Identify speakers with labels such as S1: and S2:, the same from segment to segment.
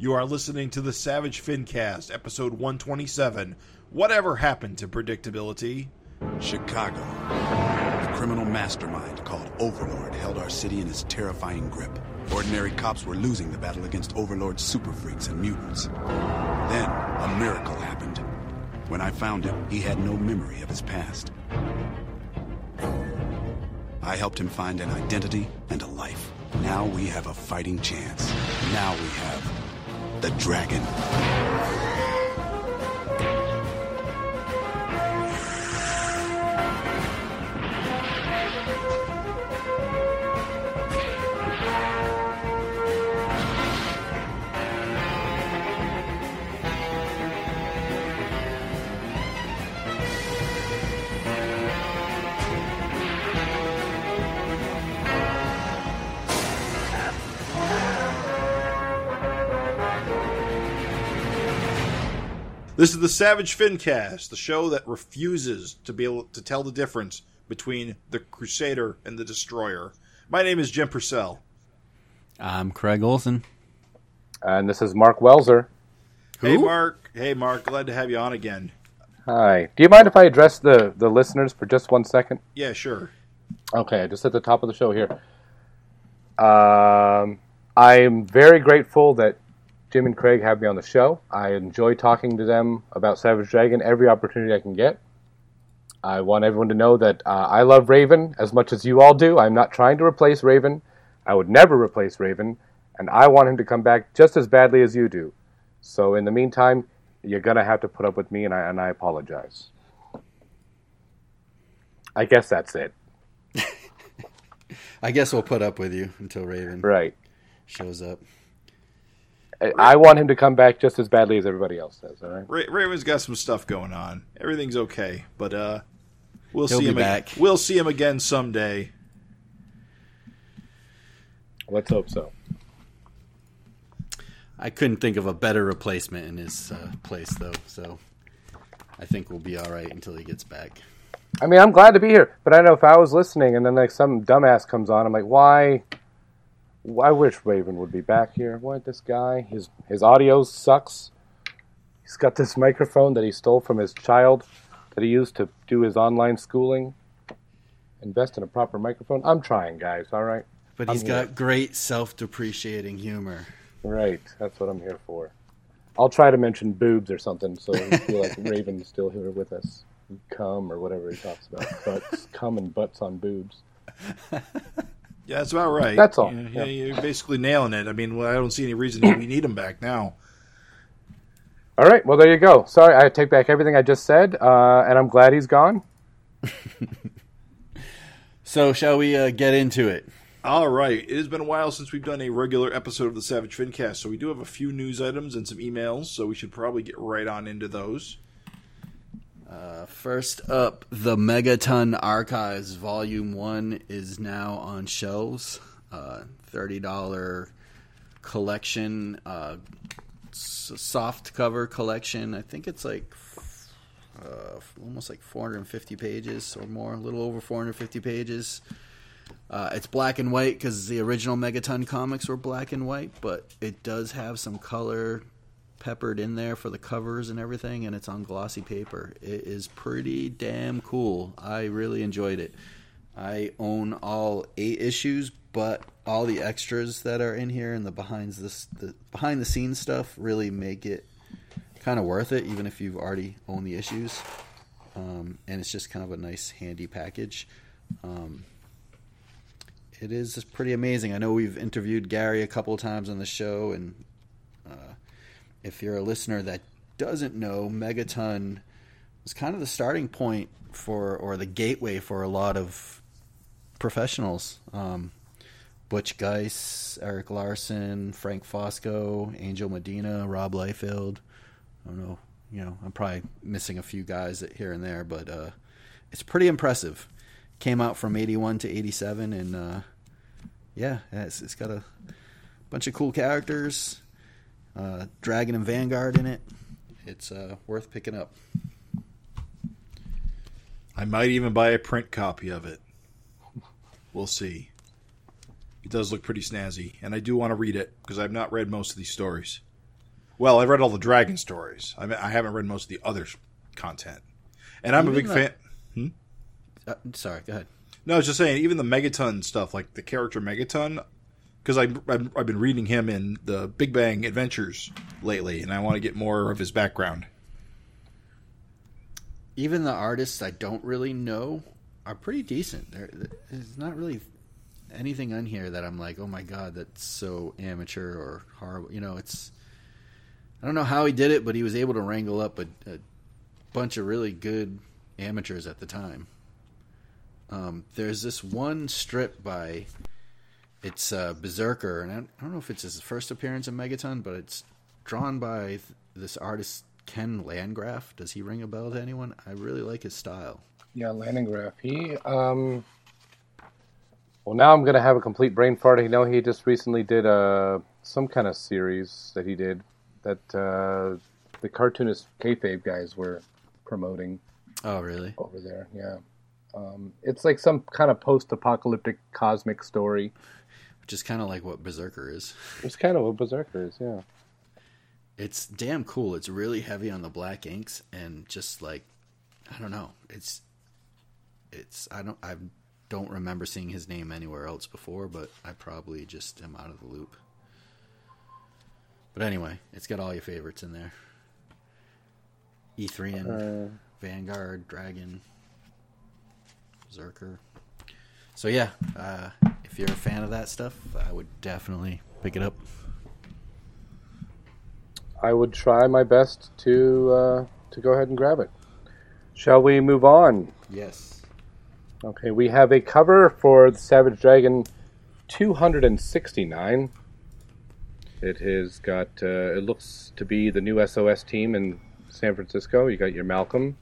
S1: You are listening to the Savage Fincast, episode 127. Whatever happened to predictability?
S2: Chicago. A criminal mastermind called Overlord held our city in his terrifying grip. Ordinary cops were losing the battle against Overlord's super freaks and mutants. Then, a miracle happened. When I found him, he had no memory of his past. I helped him find an identity and a life. Now we have a fighting chance. Now we have the dragon.
S1: This is the Savage Fincast, the show that refuses to be able to tell the difference between the Crusader and the Destroyer. My name is Jim Purcell.
S3: I'm Craig Olson.
S4: And this is Mark Welser.
S1: Hey, Mark. Hey, Mark. Glad to have you on again.
S4: Hi. Do you mind if I address the, the listeners for just one second?
S1: Yeah, sure.
S4: Okay, just at the top of the show here. Um, I'm very grateful that Jim and Craig have me on the show. I enjoy talking to them about Savage Dragon every opportunity I can get. I want everyone to know that uh, I love Raven as much as you all do. I'm not trying to replace Raven. I would never replace Raven, and I want him to come back just as badly as you do. So in the meantime, you're gonna have to put up with me, and I and I apologize. I guess that's it.
S3: I guess we'll put up with you until Raven
S4: Right.
S3: shows up.
S4: I- I want him to come back just as badly as everybody else does. All right.
S1: Ra- Raven's got some stuff going on. Everything's okay, but uh, we'll
S3: He'll
S1: see
S3: be
S1: him. ag-
S3: back.
S1: we'll see him again someday.
S4: Let's hope so.
S3: I couldn't think of a better replacement in his uh, place, though. So I think we'll be all right until he gets back.
S4: I mean, I'm glad to be here, but I know if I was listening and then like some dumbass comes on, I'm like, why? I wish Raven would be back here. Why this guy? His his audio sucks. He's got this microphone that he stole from his child that he used to do his online schooling. Invest in a proper microphone. I'm trying, guys. All right.
S3: But
S4: I'm
S3: he's
S4: here.
S3: got great self-depreciating humor.
S4: Right. That's what I'm here for. I'll try to mention boobs or something so we feel like Raven's still here with us. Cum or whatever he talks about. Butts, cum and butts on boobs.
S1: Yeah, that's about right.
S4: That's all.
S1: You-
S4: Yeah.
S1: You're basically nailing it. I mean, well, I don't see any reason we need him back now.
S4: All right. Well, there you go. Sorry, I take back everything I just said, uh, and I'm glad he's gone.
S3: So shall we uh, get into it?
S1: All right. It has been a while since we've done a regular episode of the Savage Fincast, so we do have a few news items and some emails, so we should probably get right on into those.
S3: Uh, first up, the Megaton Archives Volume 1 is now on shelves. Uh, $30 collection, uh, soft cover collection. I think it's like uh, almost like 450 pages or more, a little over 450 pages. Uh, it's black and white because the original Megaton comics were black and white, but it does have some color peppered in there for the covers and everything, and it's on glossy paper. It is pretty damn cool. I really enjoyed it. I own all eight issues, but all the extras that are in here and the behind the, the behind the scenes stuff really make it kind of worth it, even if you've already owned the issues. Um, and it's just kind of a nice, handy package. Um, it is pretty amazing. I know we've interviewed Gary a couple times on the show, and uh, if you're a listener that doesn't know, Megaton was kind of the starting point for, or the gateway for a lot of professionals. Um, Butch Guice, Erik Larsen, Frank Fosco, Angel Medina, Rob Liefeld. I don't know, you know, I'm probably missing a few guys here and there, but uh, it's pretty impressive. Came out from 81 to 87, and uh, yeah, it's, it's got a bunch of cool characters. Uh, Dragon and Vanguard in it. It's uh, worth picking up.
S1: I might even buy a print copy of it. We'll see. It does look pretty snazzy, and I do want to read it because I've not read most of these stories. Well, I've read all the dragon stories. I mean, I haven't read most of the other content, and I'm a
S3: Even
S1: big
S3: the-
S1: fan.
S3: Uh, sorry, go ahead.
S1: No, I was just saying, even the Megaton stuff, like the character Megaton, because I've been reading him in the Big Bang Adventures lately, and I want to get more of his background.
S3: Even the artists I don't really know are pretty decent. There, there's not really anything on here that I'm like, oh my god, that's so amateur or horrible. You know, it's I don't know how he did it, but he was able to wrangle up a, a bunch of really good amateurs at the time. Um, there's this one strip by it's uh, Berserker, and I I don't know if it's his first appearance in Megaton, but it's drawn by th- this artist Ken Landgraf. Does he ring a bell to anyone? I really like his style.
S4: Yeah, Landgraf. He, um, well, now I'm gonna have a complete brain fart. I know he just recently did uh, some kind of series that he did that uh, the cartoonist kayfabe guys were promoting
S3: Oh, really?
S4: over there. Yeah, um, it's like some kind of post-apocalyptic cosmic story.
S3: Is kind of like what Berserker is.
S4: It's kind of what Berserker is. Yeah.
S3: It's damn cool. It's really heavy on the black inks and just like I don't know. It's it's I don't I don't remember seeing his name anywhere else before, but I probably just am out of the loop. But anyway, it's got all your favorites in there. Ethrian,
S4: Uh,
S3: Vanguard, Dragon, Berserker. So yeah, uh, you're a fan of that stuff, I would definitely pick it up.
S4: I would try my best to uh, to go ahead and grab it. Shall we move on?
S3: Yes.
S4: Okay, we have a cover for the Savage Dragon 269. It has got, uh, it looks to be the new SOS team in San Francisco. You got your Malcolm,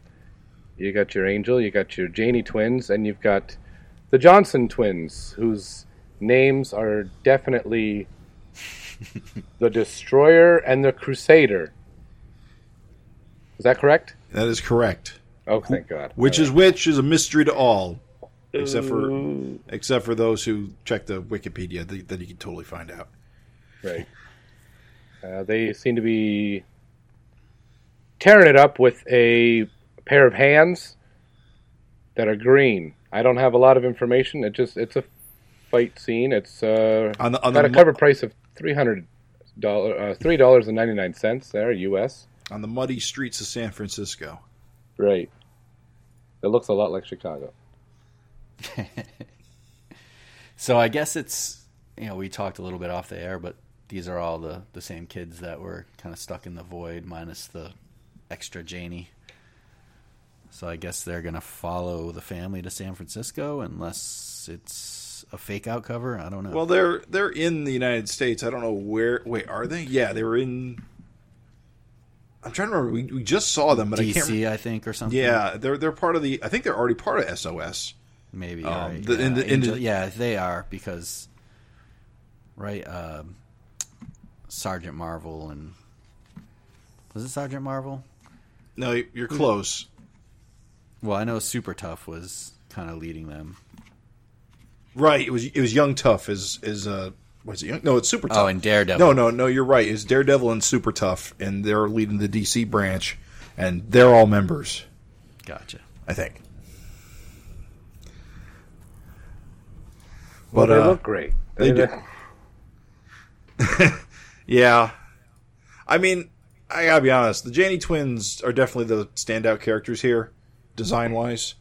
S4: you got your Angel, you got your Janie twins, and you've got the Johnson twins, whose names are definitely the Destroyer and the Crusader. Is that correct?
S1: That is correct.
S4: Oh, thank God.
S1: Which is which is a mystery to all, except for except for those who check the Wikipedia. th- That you can totally find out.
S4: Right. Uh, they seem to be tearing it up with a pair of hands that are green. I don't have a lot of information. It just it's a fight scene. It's uh,
S1: On the on
S4: got
S1: the
S4: a
S1: mo-
S4: cover price of three hundred dollar uh, three dollars and ninety nine cents there U.S.
S1: on the muddy streets of San Francisco.
S4: Right. It looks a lot like Chicago.
S3: So I guess it's you know we talked a little bit off the air, but these are all the the same kids that were kind of stuck in the void, minus the extra Janie. So I guess they're gonna follow the family to San Francisco, unless it's a fake out cover. I don't know.
S1: Well, they're they're in the United States. I don't know where. Wait, are they? Yeah, they were in. I'm trying to remember. We, we just saw them, but I can't.
S3: DC, I think, or something.
S1: Yeah, they're they're part of the. I think they're already part of SOS.
S3: maybe.
S1: Um,
S3: right,
S1: the-
S3: yeah.
S1: in the- in
S3: Angel-
S1: the-
S3: yeah, they are because right. Um, Sergeant Marvel and was it Sergeant Marvel?
S1: No, you're close.
S3: Well, I know Super Tough was kind of leading them.
S1: Right. It was it was Young Tough is is uh was it Young? No, it's Super Tough.
S3: Oh, and Daredevil.
S1: No, no, no. You're right. It's Daredevil and Super Tough, and they're leading the DC branch, and they're all members.
S3: Gotcha.
S1: I think.
S4: Well,
S1: But
S4: they
S1: uh,
S4: look great.
S1: they do. Yeah. I mean, I gotta be honest. The Janie twins are definitely the standout characters here, design wise.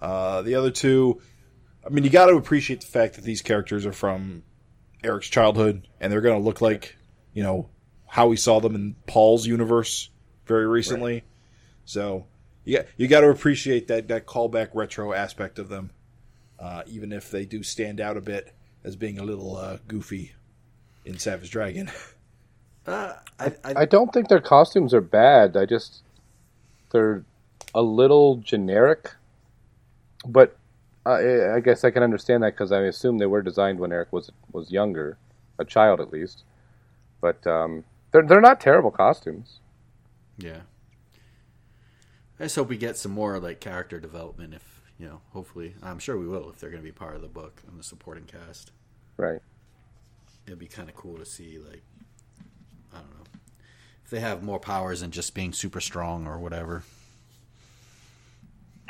S1: Uh, the other two, I mean, you got to appreciate the fact that these characters are from Erik's childhood, and they're going to look like, you know, how we saw them in Paul's universe very recently. So, yeah, you got to appreciate that that callback retro aspect of them, uh, even if they do stand out a bit as being a little uh, goofy in Savage Dragon.
S3: Uh, I, I,
S4: I don't think their costumes are bad. I just they're a little generic, but I, I guess I can understand that because I assume they were designed when Erik was was younger, a child at least. But um, they're they're not terrible costumes.
S3: yeah. I just hope we get some more like character development. If you know, hopefully, I'm sure we will if they're going to be part of the book and the supporting cast.
S4: Right.
S3: It'd be kind of cool to see like I don't know if they have more powers than just being super strong or whatever.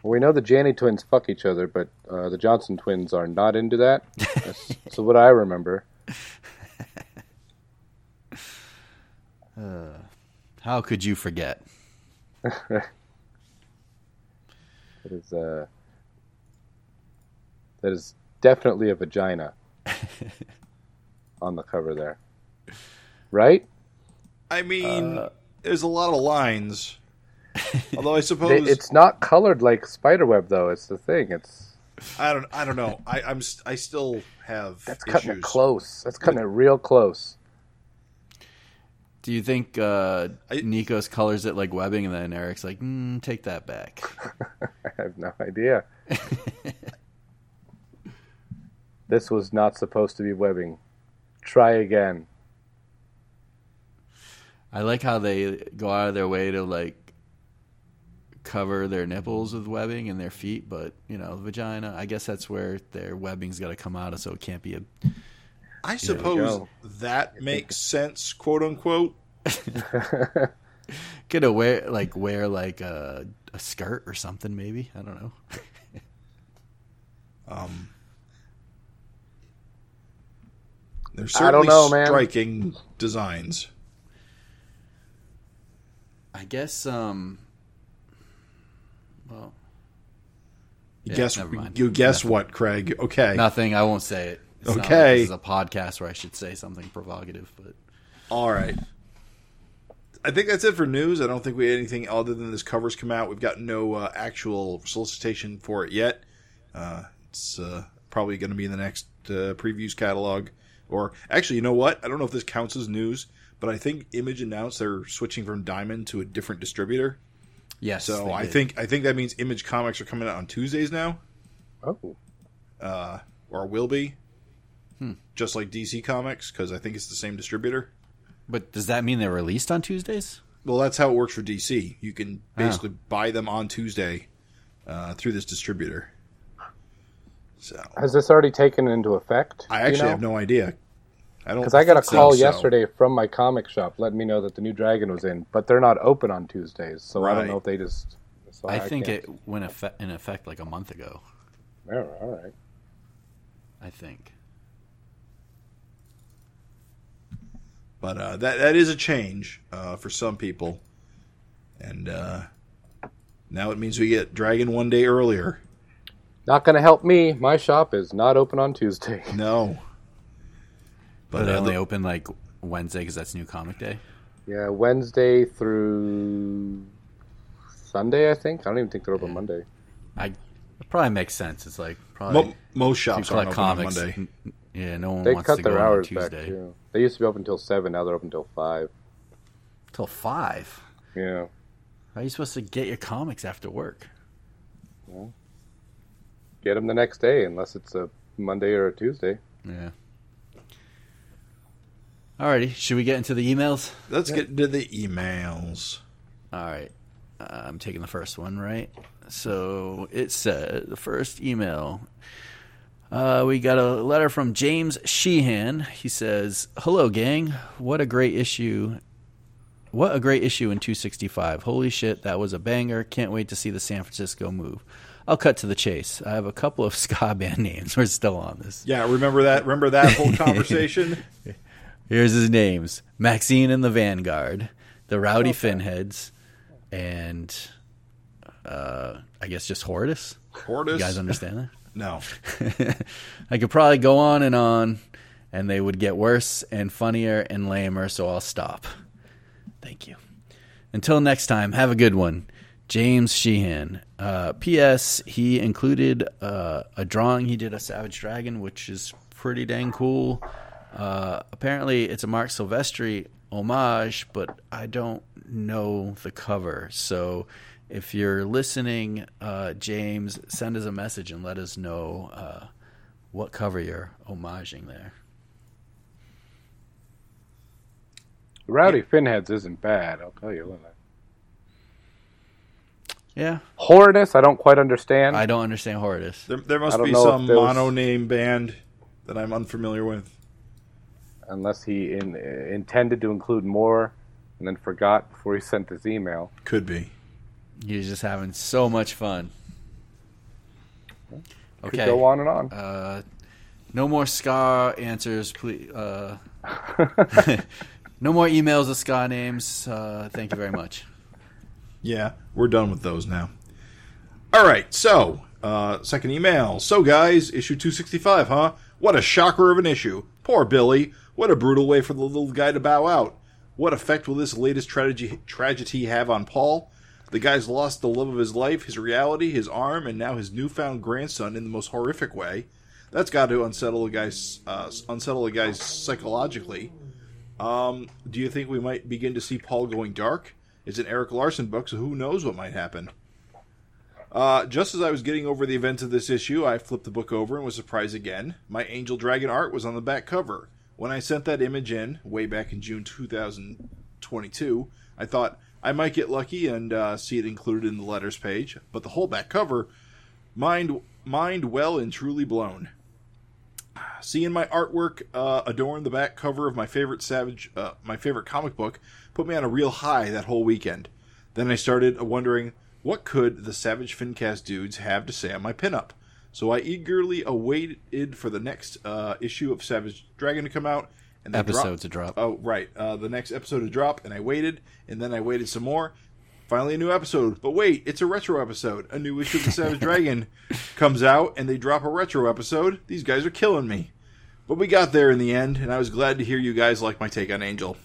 S4: We know the Janney twins fuck each other, but uh, the Johnson twins are not into that. That's, that's what I remember.
S3: How could you forget?
S4: It is uh, that is definitely a vagina on the cover there, right?
S1: I mean,
S4: Uh,
S1: there's a lot of lines. Although I
S4: They-
S1: suppose
S4: it's not colored like spiderweb, though. It's the thing. It's
S1: I don't I don't know. I, I'm st- I still have
S4: that's cutting
S1: issues.
S4: it close. That's cutting it real close.
S3: Do you think uh,
S1: I-
S3: Nikos colors it like webbing, and then Erik's like, mm, "Take that back."
S4: I have no idea. this was not supposed to be webbing. Try again.
S3: I like how they go out of their way to like cover their nipples with webbing and their feet, but you know, vagina. I guess that's where their webbing's got to come out of, so it can't be a.
S1: I suppose
S4: go.
S1: that makes sense, quote unquote.
S3: Could have wear like wear like a, a skirt or something, maybe. I don't know.
S1: Um, they're
S4: I
S1: certainly
S4: don't know, man.
S1: striking designs.
S3: I guess. um Well,
S1: You
S3: Yeah,
S1: guess you guess
S3: Nothing.
S1: what, Craig? Okay,
S3: nothing. I won't say it. It's not like
S1: Okay.
S3: this is a podcast where I should say something provocative, but
S1: all right. I think that's it for news. I don't think we had anything other than this covers come out. We've got no uh, actual solicitation for it yet. Uh, it's uh, probably going to be in the next uh, previews catalog. Or actually, you know what? I don't know if this counts as news, but I think Image announced they're switching from Diamond to a different distributor.
S3: Yes.
S1: So
S3: they
S1: I
S3: did.
S1: think I think that means Image comics are coming out on Tuesdays now,
S4: Oh,
S1: uh, or will be,
S3: Hmm.
S1: just like DC Comics, because I think it's the same distributor.
S3: But does that mean they're released on Tuesdays?
S1: Well, that's how it works for DC. You can
S3: Oh.
S1: basically buy them on Tuesday uh, through this distributor. So
S4: has this already taken into effect?
S1: I actually have no idea. I don't
S4: Because I got a call
S1: so.
S4: yesterday from my comic shop letting me know that the new Dragon was in, but they're not open on Tuesdays, so I don't know if they just. so
S3: I think
S4: can't-
S3: it went effe- in effect like a month ago.
S4: Oh, all right.
S3: I think.
S1: but uh, that that is a change uh, for some people, and uh, now it means we get Dragon one day earlier.
S4: Not going to help me. My shop is not open on Tuesday.
S1: No,
S3: But
S1: but
S3: they only open like Wednesday because that's New Comic Day.
S4: Yeah, Wednesday through Sunday, I think. I don't even think they're open Monday.
S3: I it probably makes sense. It's like probably
S1: mo- most shops
S3: people
S1: aren't
S3: like
S1: open on
S3: comics.
S1: Monday.
S3: Yeah, no one
S4: They
S3: wants
S4: cut
S3: to
S4: their
S3: go in on
S4: hours back too. They used to be open until seven. Now they're open until five.
S3: till five.
S4: Yeah.
S3: How are you supposed to get your comics after work?
S4: Get them the next day, unless it's a Monday or a Tuesday.
S3: Yeah. Alrighty, should we get into the emails?
S1: Let's get into the emails.
S3: All right. Uh, I'm taking the first one, right? So it said the first email. Uh, we got a letter from James Sheehan. He says, "Hello, gang. What a great issue! What a great issue in 265. Holy shit, that was a banger. Can't wait to see the San Francisco move." I'll cut to the chase. I have a couple of ska band names. We're still on this.
S1: Yeah, remember that? Remember that whole conversation?
S3: Here's his names: Maxine and the Vanguard, the Rowdy Finheads, and uh, I guess just Hortus.
S1: Hortus?
S3: You guys understand that? No. I could probably go on and on, and they would get worse and funnier and lamer. So I'll stop. Thank you. Until next time, have a good one. James Sheehan. Uh, P.S. He included uh, a drawing he did of Savage Dragon, which is pretty dang cool. Uh, apparently, it's a Marc Silvestri homage, but I don't know the cover. So, if you're listening, uh, James, send us a message and let us know uh, what cover you're homaging there.
S4: Rowdy Finheads isn't bad, I'll tell you. That.
S3: Yeah,
S4: Horridus, I don't quite understand.
S3: I don't understand Horridus.
S1: There, there must be some
S4: if was-
S1: mono name band that I'm unfamiliar with.
S4: Unless he in, intended to include more and then forgot before he sent this email.
S1: Could be.
S3: You're just having so much fun.
S4: Could
S3: Okay.
S4: go on and on.
S3: Uh, no more ska answers, please. Uh, no more emails of ska names. Uh, thank you very much.
S1: Yeah, we're done with those now. All right, so uh, second email. So guys, issue two sixty five, huh? What a shocker of an issue. Poor Billy. What a brutal way for the little guy to bow out. What effect will this latest tragedy tragedy have on Paul? The guy's lost the love of his life, his reality, his arm, and now his newfound grandson in the most horrific way. That's got to unsettle a guy's uh, unsettle a guy's psychologically. Um, do you think we might begin to see Paul going dark? It's an Erik Larsen book, so who knows what might happen. Uh, just as I was getting over the events of this issue, I flipped the book over and was surprised again. My Angel Dragon art was on the back cover. When I sent that image in, way back in June 2022, I thought I might get lucky and uh, see it included in the letters page, but the whole back cover, mind, mind well and truly blown. Seeing my artwork uh, adorn the back cover of my favorite Savage, uh, my favorite comic book, put me on a real high that whole weekend. Then I started wondering what could the Savage Fincast dudes have to say on my pinup. So I eagerly awaited for the next uh, issue of Savage Dragon to come out. And
S3: Episode to drop.
S1: Oh, right. Uh, the next episode to drop, and I waited, and then I waited some more. Finally, a new episode. But wait, it's a retro episode. A new issue of the Savage Dragon comes out, and they drop a retro episode. These guys are killing me. But we got there in the end, and I was glad to hear you guys like my take on Angel.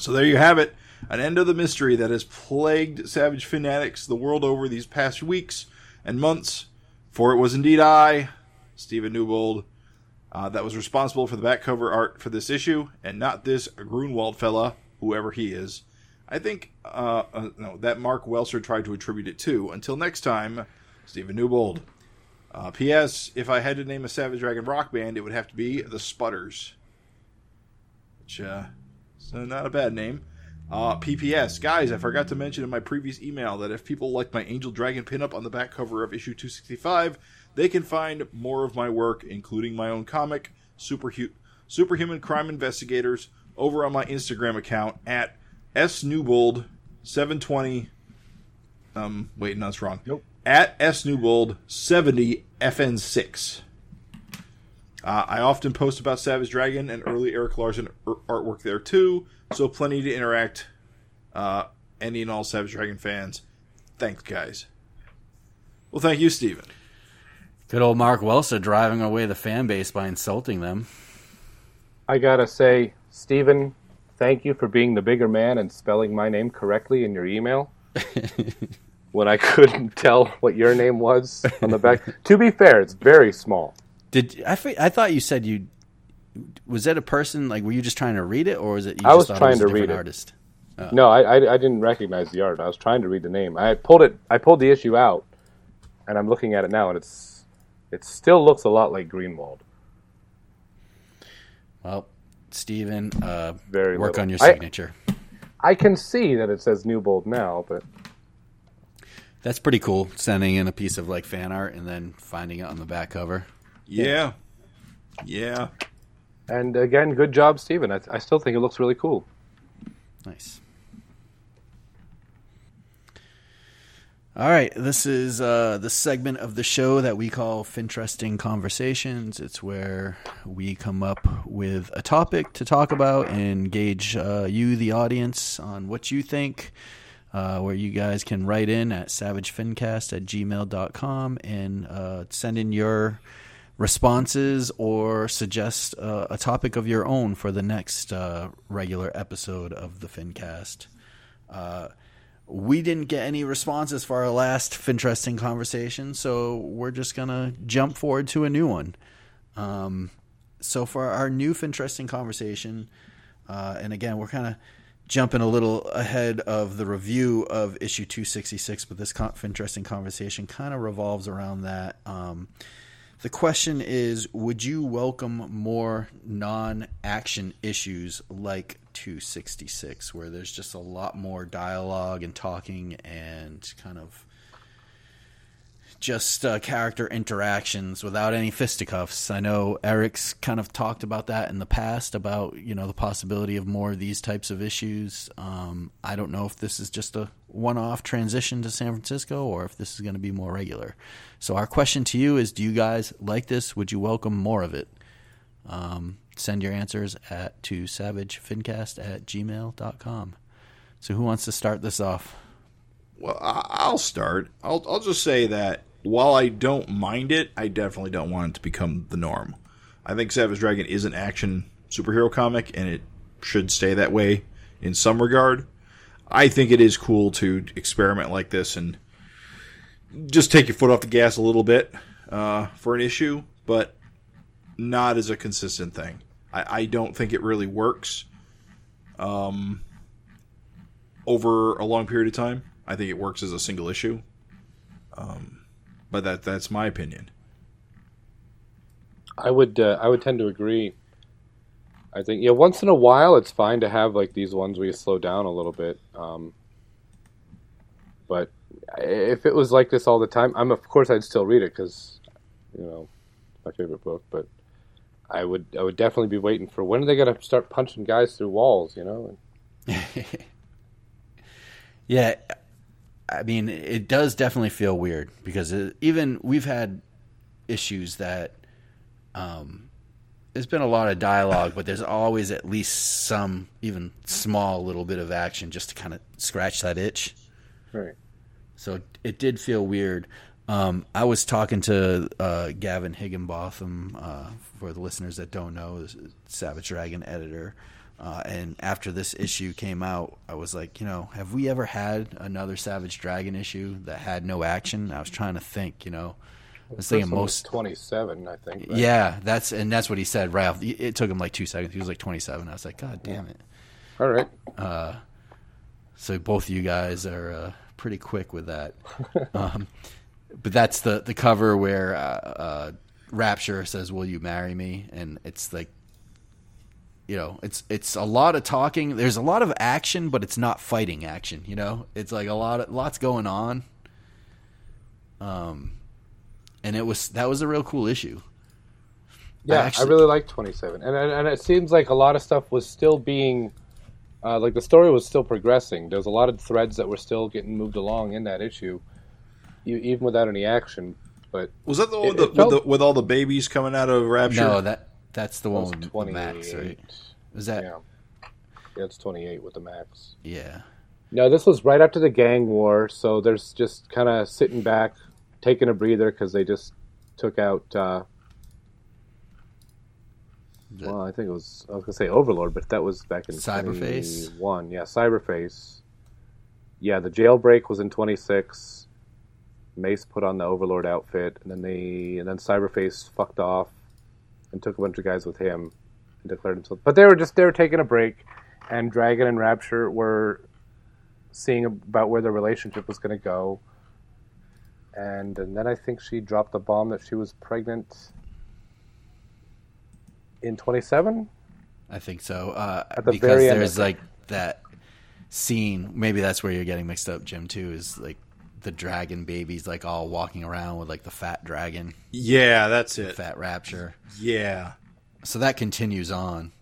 S1: So there you have it. An end of the mystery that has plagued Savage fanatics the world over these past weeks and months. For it was indeed I, Stephen Newbold, uh, that was responsible for the back cover art for this issue, and not this Grunwald fella, whoever he is. I think uh, uh, no, that Mark Welser tried to attribute it to. Until next time, Stephen Newbold. Uh, P.S. If I had to name a Savage Dragon rock band, it would have to be the Sputters. Which, uh, so not a bad name. Uh, PPS. Guys, I forgot to mention in my previous email that if people like my Angel Dragon pinup on the back cover of issue 265, they can find more of my work, including my own comic, Superhu- Superhuman Crime Investigators, over on my Instagram account at snewbold720. Um, wait, no, that's wrong.
S4: Nope.
S1: At snewbold70fn6. Uh, I often post about Savage Dragon and early Erik Larsen artwork there too, so plenty to interact. Uh, any and all Savage Dragon fans, thanks, guys. Well, thank you, Steven.
S3: Good old Mark Welser driving away the fan base by insulting them.
S4: I gotta say, Stephen, thank you for being the bigger man and spelling my name correctly in your email. when I couldn't tell what your name was on the back. to be fair, it's very small.
S3: Did I? I thought you said you was that a person? Like, were you just trying to read it, or was it? You
S4: I
S3: just
S4: was
S3: thought
S4: trying
S3: it was a
S4: to read
S3: different
S4: it.
S3: Artist.
S4: No, I, I I didn't recognize the art. I was trying to read the name. I pulled it. I pulled the issue out, and I'm looking at it now, and it's it still looks a lot like Greenwald.
S3: Well, Steven, uh,
S4: Very
S3: work
S4: little.
S3: on your signature.
S4: I can see that it says Newbold now, but
S3: That's pretty cool. Sending in a piece of like fan art and then finding it on the back cover.
S1: Yeah, yeah.
S4: And again, good job, Stephen. I, I still think it looks really cool.
S3: Nice. All right, this is uh, the segment of the show that we call Finteresting Conversations. It's where we come up with a topic to talk about and gauge uh, you, the audience, on what you think. Uh, where you guys can write in at savagefincast at gmail.com and uh, send in your responses or suggest uh, a topic of your own for the next uh, regular episode of the Fincast. Uh, we didn't get any responses for our last Finteresting conversation, so we're just gonna jump forward to a new one. Um, so for our new Finteresting conversation, uh, and again, we're kind of jumping a little ahead of the review of issue 266, but this con- conversation kind of revolves around that. Um, the question is Would you welcome more non action issues like 266, where there's just a lot more dialogue and talking and kind of just uh, character interactions without any fisticuffs. I know Erik's kind of talked about that in the past about you know the possibility of more of these types of issues. Um, I don't know if this is just a one-off transition to San Francisco or if this is going to be more regular. So our question to you is: Do you guys like this? Would you welcome more of it? Um, send your answers at to savagefincast at gmail.com. So who wants to start this off?
S1: Well, I'll start. I'll I'll just say that while I don't mind it, I definitely don't want it to become the norm. I think Savage Dragon is an action superhero comic, and it should stay that way in some regard. I think it is cool to experiment like this and just take your foot off the gas a little bit uh, for an issue, but not as a consistent thing. I, I don't think it really works um, over a long period of time. I think it works as a single issue. Um, but that that's my opinion.
S4: I would uh, I would tend to agree. I think yeah, once in a while it's fine to have like these ones where you slow down a little bit. Um, but if it was like this all the time, I'm of course I'd still read it because you know it's my favorite book. But I would I would definitely be waiting for when are they going to start punching guys through walls? You know.
S3: Yeah, I mean, it does definitely feel weird because it, even we've had issues that um, there's been a lot of dialogue, but there's always at least some even small little bit of action just to kind of scratch that itch.
S4: Right.
S3: So it did feel weird. Um, I was talking to uh, Gavin Higginbotham, uh, for the listeners that don't know, Savage Dragon editor. Uh, and after this issue came out, I was like, you know, have we ever had another Savage Dragon issue that had no action? I was trying to think, you know, I was thinking most.
S4: 27, I think. right?
S3: Yeah, that's and that's what he said. Ralph. it took him like two seconds. He was like twenty-seven. I was like, God damn it!
S4: All right.
S3: So both of you guys are uh, pretty quick with that. um, but that's the the cover where uh, uh, Rapture says, "Will you marry me?" And it's like, you know, it's it's a lot of talking. There's a lot of action, but it's not fighting action. You know, it's like a lot of lots going on. Um, and it was that was a real cool issue.
S4: Yeah, I,
S3: actually-
S4: really like 27, and, and and it seems like a lot of stuff was still being, uh, like the story was still progressing. There's a lot of threads that were still getting moved along in that issue, e- even without any action. But
S1: Was that the one with, the,
S4: felt-
S1: with, the, with all the babies coming out of Rapture?
S3: No, that that's the one with the Max, right? Is that
S4: Yeah, yeah, it's 28 with the max.
S3: yeah?
S4: No, this was right after the gang war, so there's just kind of sitting back, taking a breather because they just took out. Uh,
S3: The-
S4: well, I think it was I was gonna say Overlord, but that was back in
S3: Cyberface?
S4: One, yeah, Cyberface. Yeah, the jailbreak was in 26. Mace put on the Overlord outfit, and then they and then Cyberface fucked off and took a bunch of guys with him and declared himself. But they were just they were taking a break, and Dragon and Rapture were seeing about where their relationship was going to go. And, and then I think she dropped the bomb that she was pregnant in 27.
S3: I think so. Uh,
S4: At the
S3: because
S4: very end,
S3: there's like that scene. Maybe that's where you're getting mixed up, Jim. Too is like the dragon babies, like all walking around with like the fat dragon,
S1: Yeah, that's it.
S3: fat rapture.
S1: Yeah.
S3: So that continues on.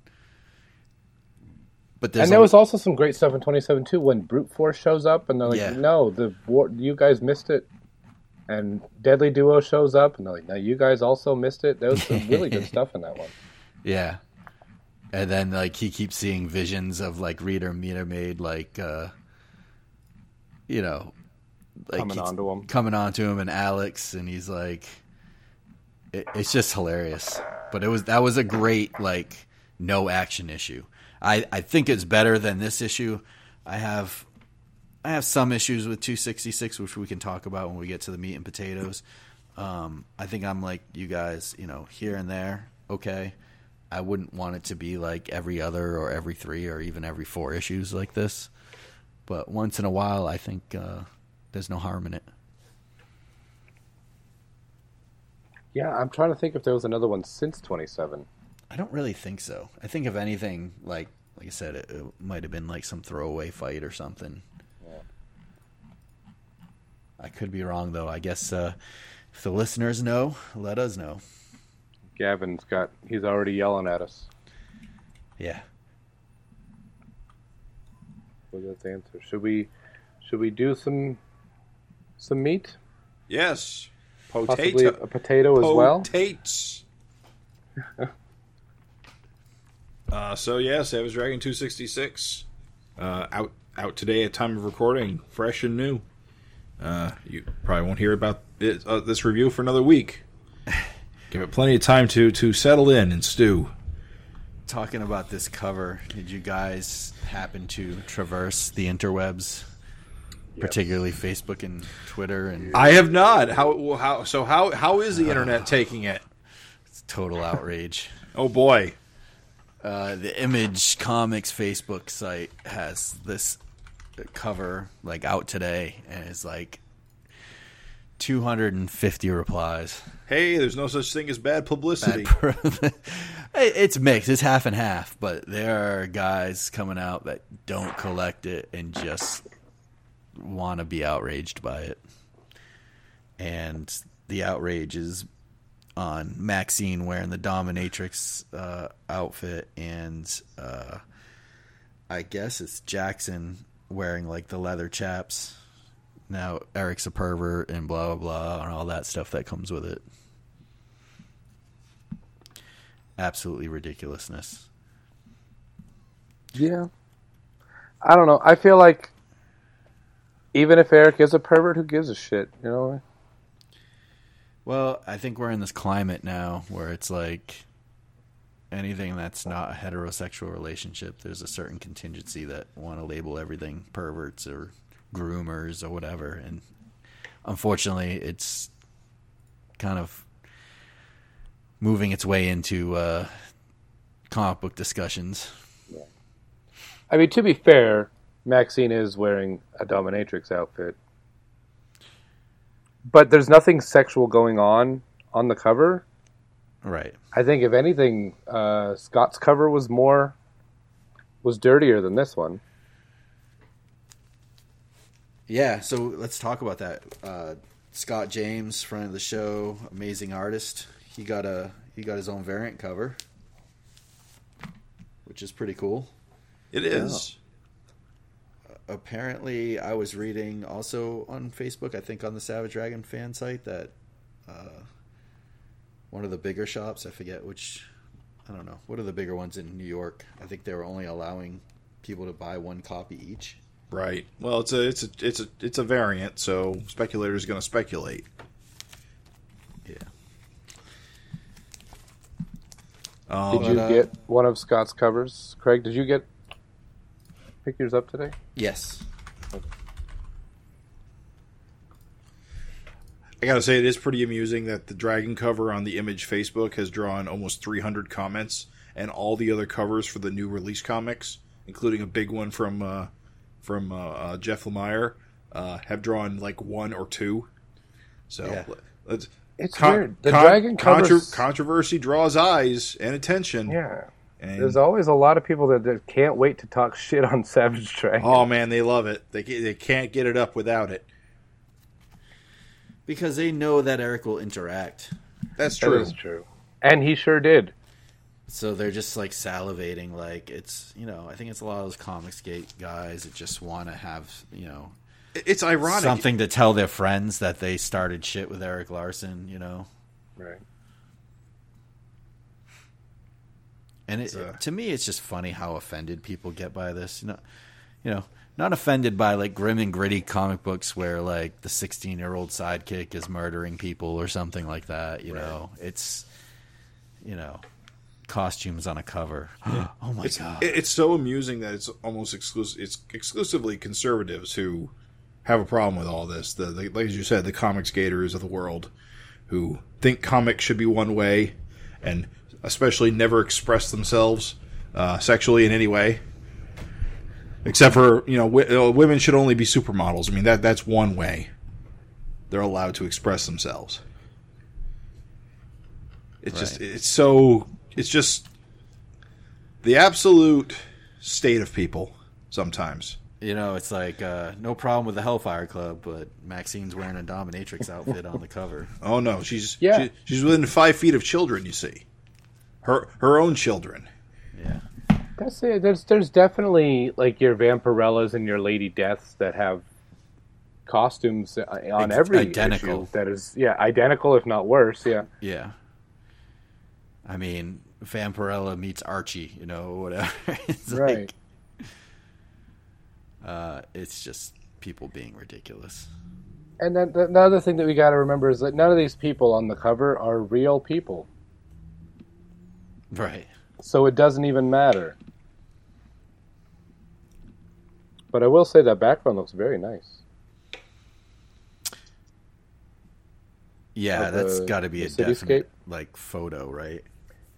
S3: But
S4: and there
S3: a-
S4: was also some great stuff in 27 too when Brute Force shows up and they're like,
S3: Yeah.
S4: "No, the war, you guys missed it." And Deadly Duo shows up and they're like, "No, you guys also missed it." There was some really good stuff in that one.
S3: yeah. And then like he keeps seeing visions of like Rita Medermade like uh you know like
S4: Coming onto him.
S3: coming onto him and Alex and he's like it, it's just hilarious. But it was that was a great like no action issue. I I think it's better than this issue. I have I have some issues with 266 which we can talk about when we get to the meat and potatoes. Um, I think I'm like you guys, you know, here and there, okay. I wouldn't want it to be like every other or every three or even every four issues like this. But once in a while, I think uh, there's no harm in it.
S4: Yeah, I'm trying to think if there was another one since 27.
S3: I don't really think so. I think if anything, like like I said, it, it might have been like some throwaway fight or something. Yeah. I could be wrong though. I guess uh, if the listeners know, let us know.
S4: Gavin's got. He's already yelling at us.
S3: Yeah.
S4: So that's the answer. Should we? Should we do some? Some meat?
S1: Yes.
S4: Possibly a potato as well.
S1: Potates. uh, so yeah, Savage Dragon 266 uh, out out today at time of recording, fresh and new. Uh, you probably won't hear about it, uh, this review for another week. Give it plenty of time to to settle in and stew.
S3: Talking about this cover, did you guys happen to traverse the interwebs, particularly Facebook and Twitter and
S1: I have not. How how so how how is the internet taking it?
S3: It's total outrage?
S1: Oh boy.
S3: Uh, the Image Comics Facebook site has this cover like out today, and it's like 250 replies.
S1: Hey, there's no such thing as bad publicity.
S3: it's mixed. It's half and half, but there are guys coming out that don't collect it and just want to be outraged by it. And the outrage is on Maxine wearing the dominatrix uh, outfit, and uh, I guess it's Jackson wearing like the leather chaps. Now Erik's a pervert and blah blah blah and all that stuff that comes with it. Absolutely ridiculousness.
S4: Yeah. I don't know. I feel like even if Erik is a pervert, who gives a shit? You know.
S3: Well, I think we're in this climate now where it's like anything that's not a heterosexual relationship, there's a certain contingency that want to label everything perverts or groomers or whatever. And unfortunately, it's kind of moving its way into uh, comic book discussions.
S4: I mean, to be fair, Maxine is wearing a dominatrix outfit, but there's nothing sexual going on on the cover.
S3: Right.
S4: I think, if anything, uh, Scott's cover was more was dirtier than this one.
S3: Yeah, so let's talk about that. Uh, Scott James, friend of the show, amazing artist. He got a he got his own variant cover, which is pretty cool.
S1: It is.
S3: Apparently, I was reading also on Facebook, I think on the Savage Dragon fan site, that uh, one of the bigger shops, I forget which, I don't know, what are the bigger ones in New York? I think they were only allowing people to buy one copy each.
S1: Right. Well, it's a it's a it's a it's a variant, so speculators going to speculate.
S3: Yeah.
S1: Um,
S4: Did you
S3: uh,
S4: get one of Scott's covers, Craig? Did you get pick yours up today?
S3: Yes.
S1: I gotta say, it is pretty amusing that the dragon cover on the Image Facebook has drawn almost 300 comments, and all the other covers for the new release comics, including a big one from uh, from uh, uh, Jeff Lemire, uh, have drawn like one or two. So
S3: Yeah.
S1: let's.
S4: It's weird. The
S1: con-
S4: dragon
S1: contro- controversy draws eyes and attention.
S4: yeah.
S1: And,
S4: There's always a lot of people that, that can't wait to talk shit on Savage Dragon.
S1: oh man, they love it. They they can't get it up without it.
S3: Because they know that Erik will interact.
S1: That's true.
S4: That is true. And he sure did.
S3: So they're just like salivating, like it's you know I think it's a lot of those comics gate guys that just want to have you know
S1: It's ironic.
S3: something to tell their friends that they started shit with Erik Larsen, you know.
S4: Right.
S3: And it,
S1: uh,
S3: to me, it's just funny how offended people get by this. You know, you know, not offended by like grim and gritty comic books where like the sixteen-year-old sidekick is murdering people or something like that. You know, it's you know costumes on a cover. oh my
S1: it's,
S3: god!
S1: it's so amusing that it's almost exclusive. It's exclusively conservatives who have a problem with all this. The, the like as you said, the comics gators of the world who think comics should be one way, and especially never express themselves uh, sexually in any way. Except for you know, w- uh, women should only be supermodels. I mean that that's one way they're allowed to express themselves. It's just it's so it's just the absolute state of people sometimes
S3: You know, it's like uh, no problem with the Hellfire Club, but Maxine's wearing a dominatrix outfit on the cover.
S1: Oh no, she's
S4: Yeah.
S1: she, she's within five feet of children. You see, her her own children.
S3: Yeah,
S4: That's it. There's there's definitely like your Vampirellas and your Lady Deaths that have costumes uh, on
S3: Ex-
S4: every
S3: identical.
S4: issue that is yeah identical if not worse. Yeah.
S3: yeah. I mean, Vampirella meets Archie. You know, whatever. it's
S4: Right.
S3: Like, uh, it's just people being ridiculous.
S4: And then the, the other thing that we got to remember is that none of these people on the cover are real people,
S3: Right.
S4: so it doesn't even matter. But I will say that background looks very nice.
S3: Yeah,
S4: Of
S3: that's
S4: the-
S3: got to be a
S4: cityscape?
S3: definite like photo, right?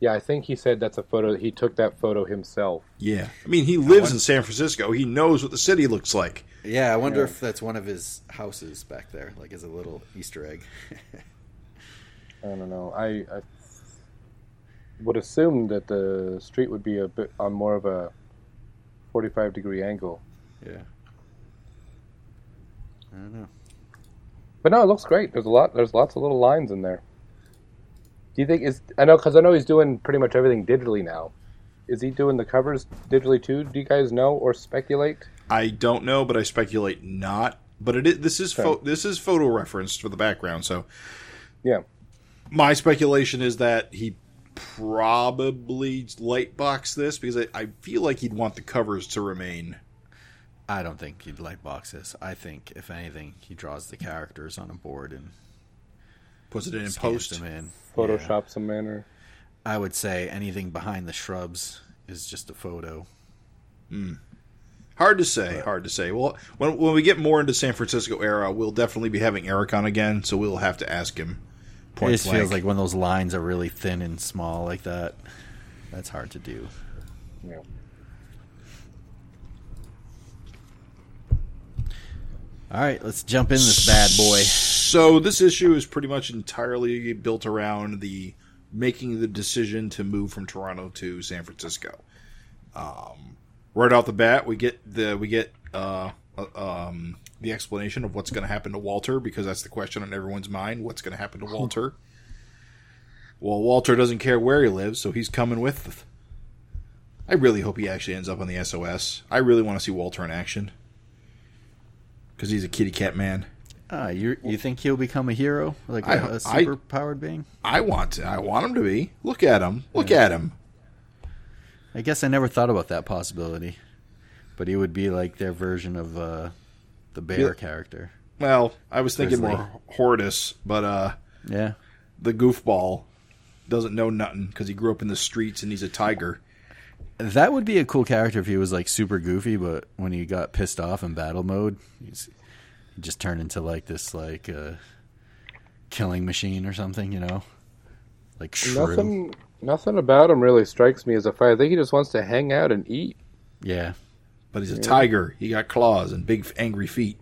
S4: Yeah, I think he said that's a photo. He took that photo himself.
S1: Yeah, I mean he lives in San Francisco. He knows what the city looks like.
S3: Yeah, I wonder
S4: Yeah.
S3: if that's one of his houses back there, like as a little Easter egg.
S4: I don't know. I, I would assume that the street would be a bit on more of a forty-five degree angle.
S3: yeah. I don't know.
S4: But no, it looks great. There's a lot. There's lots of little lines in there. Do you think is I know because I know he's doing pretty much everything digitally now. Is he doing the covers digitally too? Do you guys know or speculate?
S1: I don't know, but I speculate not. But it is, this is pho-
S4: Okay.
S1: this is photo referenced for the background. So
S4: Yeah.
S1: my speculation is that he probably light boxed this because I, I feel like he'd want the covers to remain.
S3: I don't think he'd like this. I think, if anything, he draws the characters on a board and
S1: Puts it in
S3: scans
S1: post.
S3: them in.
S4: Photoshop some manner.
S3: I would say anything behind the shrubs is just a photo. Hmm.
S1: Hard to say. Hard to say. Well, when when we get more into San Francisco era, we'll definitely be having Erik on again, so we'll have to ask him.
S3: It just
S1: blank.
S3: feels like when those lines are really thin and small like that. That's hard to do.
S4: Yeah.
S3: All right, let's jump in this bad boy.
S1: So this issue is pretty much entirely built around the making the decision to move from Toronto to San Francisco. Um, right off the bat, we get the we get uh, uh, um, the explanation of what's going to happen to Walter because that's the question on everyone's mind. What's going to happen to Walter? well, Walter doesn't care where he lives, so he's coming with. I really hope he actually ends up on the SOS. I really want to see Walter in action because he's a kitty cat man.
S3: Ah, you you think he'll become a hero, like
S1: I-
S3: a, super powered being?
S1: I want to. I want him to be. Look at him. Look at him.
S3: I guess I never thought about that possibility, but he would be like their version of uh, the bear
S1: Yeah.
S3: character.
S1: Well, I was thinking
S3: Grizzly.
S1: more Hortus, but uh,
S3: Yeah,
S1: the goofball doesn't know nothing because he grew up in the streets and he's a tiger.
S3: that would be a cool character if he was like super goofy, but when he got pissed off in battle mode, he's, he just turned into like this like uh, killing machine or something, you know, like shrew.
S4: Nothing. Nothing about him really strikes me as a fight. I think he just wants to hang out and eat.
S3: Yeah,
S1: But he's a tiger. He got claws and big angry feet.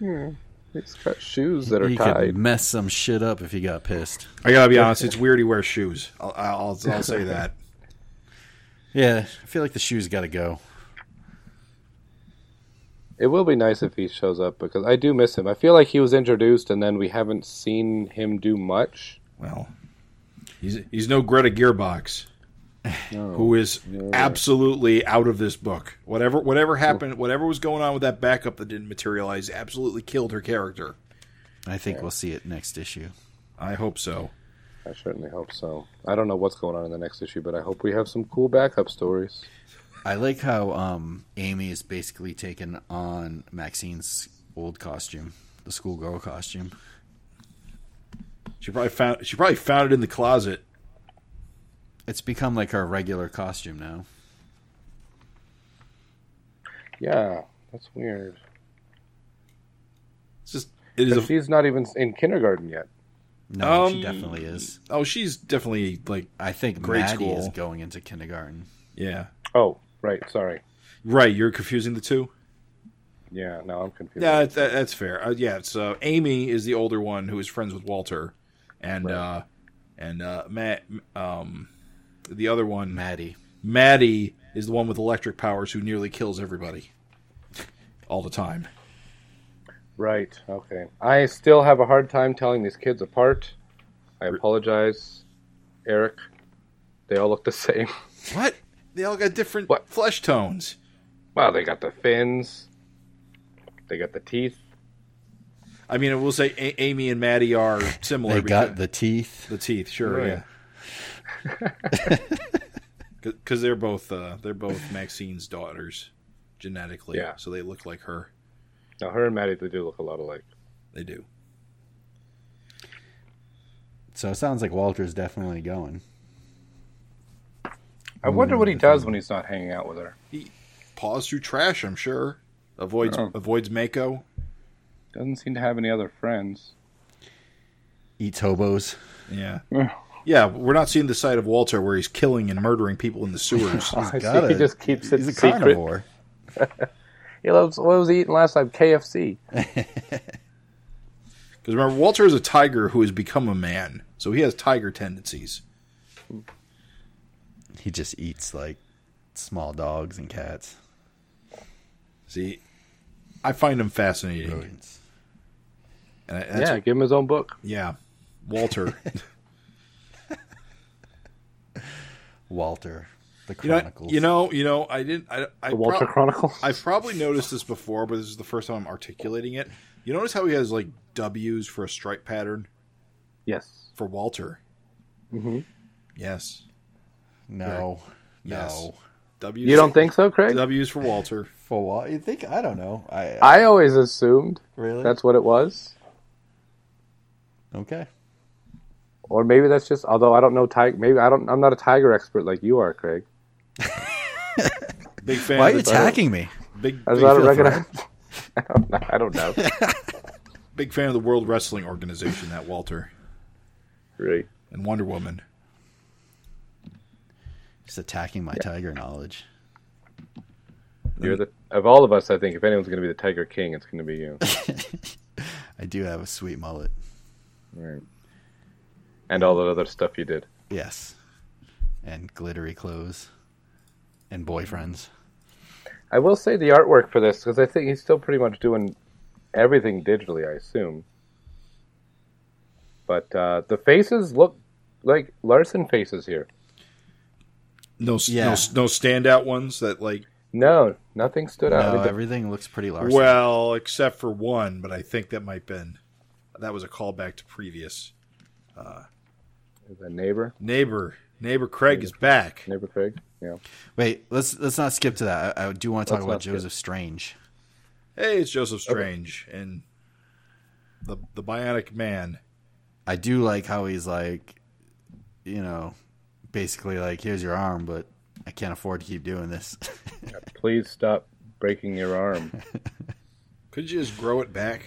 S1: Yeah.
S4: He's got shoes that are
S3: he
S4: tied.
S3: could mess some shit up if he got pissed.
S1: I gotta be honest. It's weird he wears shoes. I'll, I'll, I'll say that.
S3: Yeah, I feel like the shoes got to go.
S4: It will be nice if he shows up because I do miss him. I feel like he was introduced and then we haven't seen him do much.
S1: Well, he's he's no Greta Gearbox, who is absolutely out of this book. Whatever whatever happened, whatever was going on with that backup that didn't materialize, absolutely killed her character.
S3: I think we'll see it next issue.
S1: I hope so.
S4: I certainly hope so. I don't know what's going on in the next issue, but I hope we have some cool backup stories.
S3: I like how um, Amy is basically taken on Maxine's old costume, the schoolgirl costume.
S1: She probably found she probably found it in the closet.
S3: It's become like her regular costume now.
S4: Yeah, that's weird.
S1: It's just it is a,
S4: she's not even in kindergarten yet.
S3: No, she
S1: Um,
S3: definitely is.
S1: oh she's definitely like
S3: I think
S1: grade
S3: Maddie is going into kindergarten.
S1: yeah
S4: Oh, right. Sorry.
S1: right. You're confusing the two.
S4: Yeah, no, I'm confused.
S1: Yeah, that, that's fair. Uh, yeah, it's uh, Amy is the older one who is friends with Walter, and
S4: Right.
S1: uh, and uh, Matt, um, the other one,
S3: Maddie.
S1: Maddie, is the one with electric powers who nearly kills everybody. all the time.
S4: Right. Okay. I still have a hard time telling these kids apart. I apologize, Erik. They all look the same.
S1: What? They all got different
S4: What?
S1: flesh tones.
S4: Well, they got the fins. They got the teeth.
S1: I mean, we'll say a- Amy and Maddie are similar.
S3: They got the teeth.
S1: the teeth, sure,
S4: Right.
S1: yeah. Because they're both uh, they're both Maxine's daughters genetically,
S4: Yeah.
S1: so they look like her.
S4: Now, her and Maddie, they do look a lot alike.
S1: They do.
S3: So it sounds like Walter's definitely going.
S4: I wonder what he does when he's not hanging out with her.
S1: He paws through trash, I'm sure. Avoids
S4: Oh.
S1: avoids Mako.
S4: Doesn't seem to have any other friends.
S3: Eats hobos.
S1: Yeah.
S4: Yeah.
S1: Yeah, we're not seeing the side of Walter where he's killing and murdering people in the sewers.
S4: Oh, I see
S3: Gotta-
S4: he just keeps it
S3: He's a
S4: secret.
S3: carnivore.
S4: He loves, what was he eating last time? KFC.
S1: Because remember, Walter is a tiger who has become a man, so he has tiger tendencies.
S3: He just eats like small dogs and cats.
S1: See, I find him fascinating.
S3: Rodents.
S1: And I, that's,
S4: yeah, give him his own book.
S1: yeah, Walter.
S3: Walter, the
S1: you know,
S3: Chronicles.
S1: you know, you know. I didn't. I, I
S4: The Walter
S1: prob-
S4: Chronicles.
S1: I've probably noticed this before, but this is the first time I'm articulating it. You notice how he has like W's for a stripe pattern
S4: yes.
S1: for Walter? Mm-hmm. Yes.
S3: no,
S1: Yes.
S3: no.
S1: W's.
S4: You don't think so, Craig?
S1: W's for Walter?
S3: For what? You think? I don't know. I,
S4: I always assumed
S3: really.
S4: that's what it was.
S3: okay.
S4: Or maybe that's just, although I don't know tiger. Maybe I don't. I'm not a tiger expert like you are, Craig.
S1: Big fan.
S3: Why are you attacking me?
S1: Big,
S4: I
S1: big,
S4: don't
S1: fan-
S4: recognize. I don't know. I don't know.
S1: big fan of the World Wrestling Organization. That Walter
S4: right.
S1: and Wonder Woman.
S3: Just attacking my tiger knowledge.
S4: You're the of all of us. I think if anyone's going to be the Tiger King, it's going to be you.
S3: I do have a sweet mullet.
S4: right. And all that other stuff you did.
S3: Yes. And glittery clothes. And boyfriends.
S4: I will say the artwork for this because I think he's still pretty much doing everything digitally. I assume. But uh, the faces look like Larsen faces here.
S1: No,
S3: Yeah.
S1: no, no standout ones that like.
S4: No, nothing stood out.
S3: No, everything looks pretty Larsen.
S1: Well, except for one, but I think that might been that was a callback to previous
S4: the neighbor,
S1: neighbor. Neighbor Craig is back.
S4: neighbor Craig. Yeah.
S3: Wait, let's let's not skip to that. I, I do want to talk
S4: Let's
S3: about
S4: not skip.
S3: Joseph Strange.
S1: Hey, it's Joseph Strange and the the Bionic Man.
S3: I do like how he's like, you know, basically like, here's your arm, but I can't afford to keep doing this.
S4: Please stop breaking your arm.
S1: Could you just grow it back,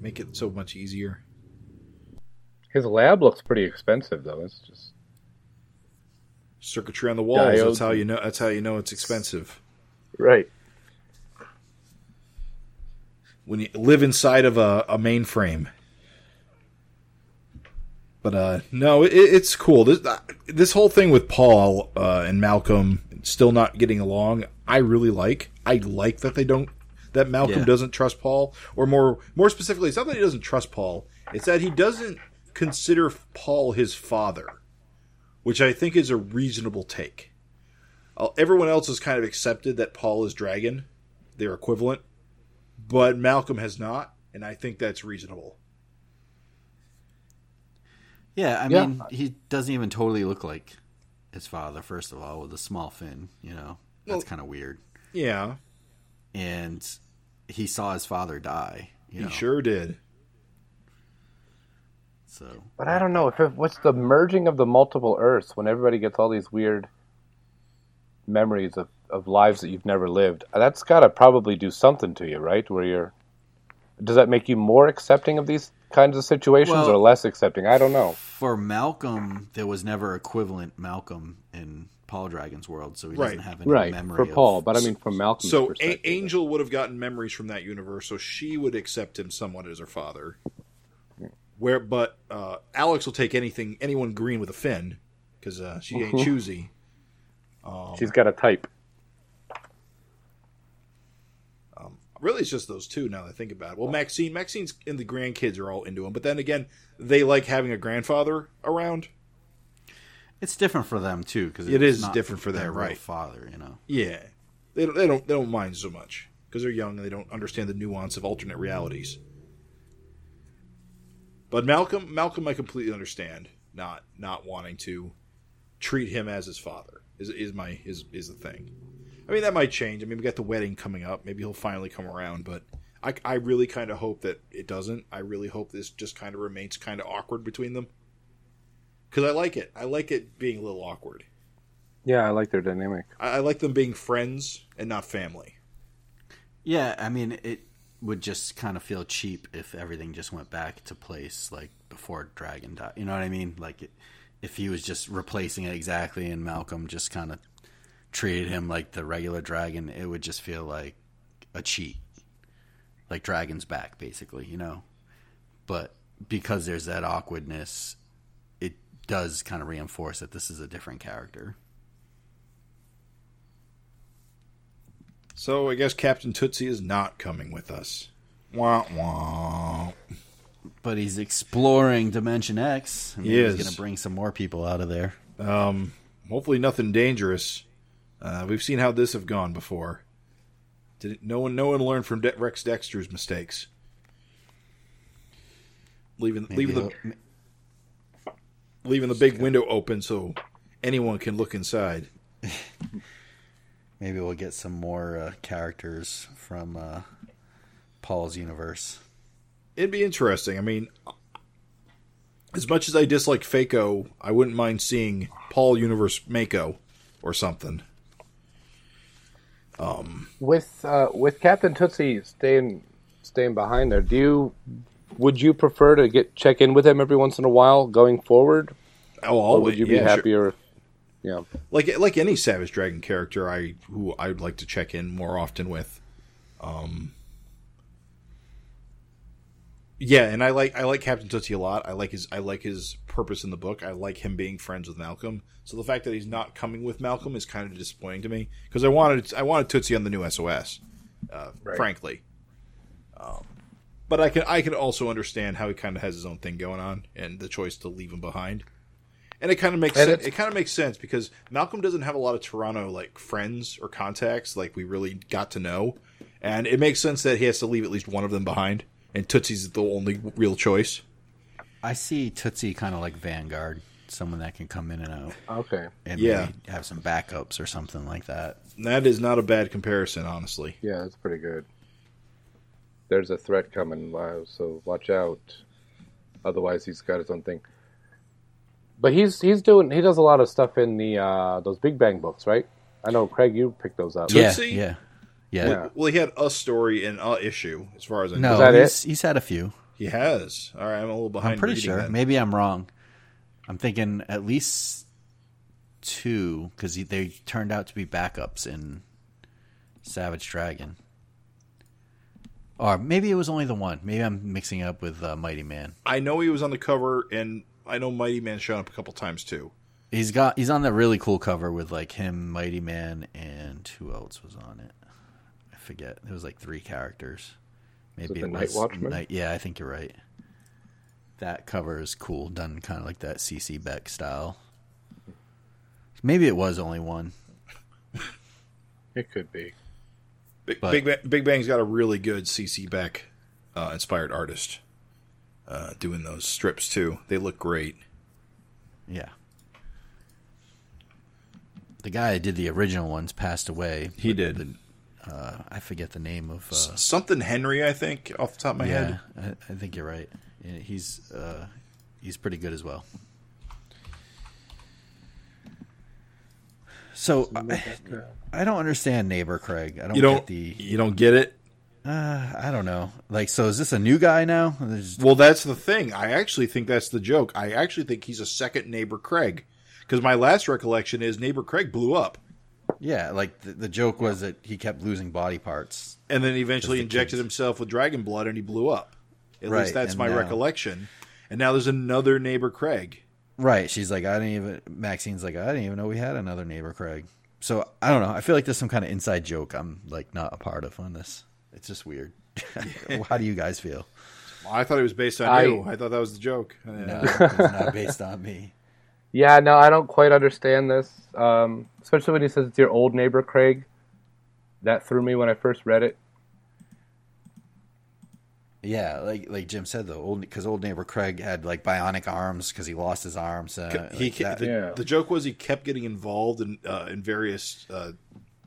S1: make it so much easier?
S4: His lab looks pretty expensive though. It's just
S1: Circuitry on the walls. That's how you know. That's how you know it's expensive.
S4: right.
S1: when you live inside of a, a mainframe. But uh, no, it, it's cool. This uh, this whole thing with Paul uh, and Malcolm still not getting along, I really like. I like that they don't that Malcolm
S3: Yeah.
S1: doesn't trust Paul, or more more specifically, it's not that he doesn't trust Paul. It's that he doesn't consider Paul his father, which I think is a reasonable take. Uh, everyone else has kind of accepted that Paul is Dragon, their equivalent, but Malcolm has not, and I think that's reasonable.
S3: yeah, I
S4: Yeah.
S3: mean, he doesn't even totally look like his father. First of all, with a small fin, you know, that's
S1: Well-
S3: kind of weird.
S1: Yeah,
S3: And he saw his father die. You
S1: he
S3: know,
S1: sure did.
S3: So
S4: But I don't know if it, what's the merging of the multiple Earths when everybody gets all these weird memories of, of lives that you've never lived. That's got to probably do something to you, right? Where you're does that make you more accepting of these kinds of situations
S3: Well-
S4: or less accepting? I don't know.
S3: for Malcolm, there was never equivalent Malcolm in Paul Dragon's world, so he
S1: Right.
S3: doesn't have any
S4: Right
S3: memory
S4: for
S3: of-
S4: Paul, but I mean from Malcolm.
S1: So. A- Angel would have gotten memories from that universe, so she would accept him somewhat as her father. Where, but uh, Alex will take anything, anyone green with a fin, because uh, she ain't choosy.
S4: She's got a type.
S1: Um, Really, it's just those two. Now that I think about it. Well, Maxine, Maxine's and the grandkids are all into him, but then again, they like having a grandfather around.
S3: It's different for them too because
S1: It is different for them,
S3: their real
S1: right.
S3: Father, you know.
S1: Yeah, they don't. They don't. They don't mind so much because they're young and they don't understand the nuance of alternate realities. But Malcolm, Malcolm, I completely understand not not wanting to treat him as his father. Is is my is is the thing. I mean, that might change. I mean, we got the wedding coming up. Maybe he'll finally come around, but I, I really kind of hope that it doesn't. I really hope this just kind of remains kind of awkward between them. Because I like it. I like it being a little awkward.
S4: Yeah, I like their dynamic.
S1: I, I like them being friends and not family.
S3: Yeah, I mean, it would just kind of feel cheap if everything just went back to place like before Dragon died. You know what I mean? Like it, if he was just replacing it exactly, and Malcolm just kind of treated him like the regular Dragon, it would just feel like a cheat, like Dragon's back, basically. You know, but because there's that awkwardness, it does kind of reinforce that this is a different character.
S1: So I guess Captain Tootsie is not coming with us. Wah wah.
S3: But he's exploring Dimension X. I mean,
S1: He
S3: he's
S1: is.
S3: going to bring some more people out of there.
S1: Um, hopefully nothing dangerous. Uh, we've seen how this have gone before. Did no one? No one learned from De- Rex Dexter's mistakes. Leaving
S3: Maybe
S1: leaving the leaving the big window open so anyone can look inside.
S3: Maybe we'll get some more uh, characters from uh, Paul's universe.
S1: It'd be interesting. I mean, as much as I dislike Faco, I wouldn't mind seeing Paul Universe Mako or something.
S4: With uh, with Captain Tootsie staying staying behind there, do you would you prefer to get check in with him every once in a while going forward,
S1: Oh,
S4: or
S1: always.
S4: would you be
S1: yeah,
S4: happier? If, yeah,
S1: like like any Savage Dragon character, I who I'd like to check in more often with. Um, yeah, and I like I like Captain Tootsie a lot. I like his I like his purpose in the book. I like him being friends with Malcolm. So the fact that he's not coming with Malcolm is kind of disappointing to me because I wanted I wanted Tootsie on the new SOS, uh,
S4: Right.
S1: frankly. Um, but I can I can also understand how he kind of has his own thing going on and the choice to leave him behind. And it kind of makes sense. It kind of makes sense because Malcolm doesn't have a lot of Toronto like friends or contacts like we really got to know, and it makes sense that he has to leave at least one of them behind. And Tootsie's the only real choice.
S3: I see Tootsie kind of like Vanguard, someone that can come in and out
S4: okay,
S3: and
S1: Yeah.
S3: maybe have some backups or something like that.
S1: That is not a bad comparison, honestly.
S4: yeah, that's pretty good. There's a threat coming, wow, so watch out. Otherwise, he's got his own thing. But he's he's doing he does a lot of stuff in the uh, those Big Bang books, right? I know Craig, you picked those up.
S3: Yeah, yeah, yeah.
S4: Yeah.
S1: Well, he had a story and a issue, as far as I know.
S3: No,
S4: that
S3: he's, he's had a few.
S1: He has. All right, I'm a little behind.
S3: I'm pretty sure.
S1: that.
S3: Maybe I'm wrong. I'm thinking at least two because they turned out to be backups in Savage Dragon. Or maybe it was only the one. Maybe I'm mixing up with uh, Mighty Man.
S1: I know he was on the cover, and I know Mighty Man showed up a couple times too.
S3: He's got he's on that really cool cover with like him, Mighty Man, and who else was on it? I forget. There was like three characters. Maybe
S4: it
S3: it was
S4: Night Watchman?
S3: Night- yeah, I think you're right. That cover is cool, done kind of like that CC Beck style. Maybe it was only one.
S4: It could be.
S1: Big,
S3: But-
S1: Big, Bang, Big Bang's got a really good CC Beck uh, inspired artist uh, doing those strips too. They look great.
S3: Yeah. The guy that did the original ones passed away.
S1: He did.
S3: Uh, I forget the name of. Uh,
S1: Something Henry, I think, off the top of my
S3: yeah,
S1: head.
S3: I, I think you're right. He's uh, he's pretty good as well. So I, I don't understand neighbor Craig. I don't,
S1: You don't.
S3: get the.
S1: You don't get it.
S3: Uh, I don't know. Like, so is this a new guy now? There's,
S1: Well, that's the thing. I actually think that's the joke. I actually think he's a second neighbor Craig, because my last recollection is neighbor Craig blew up,
S3: yeah, like the, the joke was that he kept losing body parts.
S1: and then eventually injected
S3: kids.
S1: himself with dragon blood, and he blew up. At
S3: Right,
S1: least that's
S3: and
S1: my
S3: now-
S1: recollection. And now there's another neighbor Craig.
S3: Right. She's like, I didn't even. Maxine's like, I didn't even know we had another neighbor Craig. So I don't know. I feel like there's some kind of inside joke I'm like not a part of on this. It's just weird. How do you guys feel?
S1: I thought it was based on
S4: I-
S1: you. I thought that was the joke.
S3: No, it's not based on me.
S4: Yeah, no, I don't quite understand this. Um, especially when he says it's your old neighbor Craig. That threw me when I first read it.
S3: Yeah, like like Jim said though, old because old neighbor Craig had like bionic arms because he lost his arms. Uh,
S1: he
S3: like
S1: the,
S4: Yeah.
S1: the joke was he kept getting involved in uh, in various uh,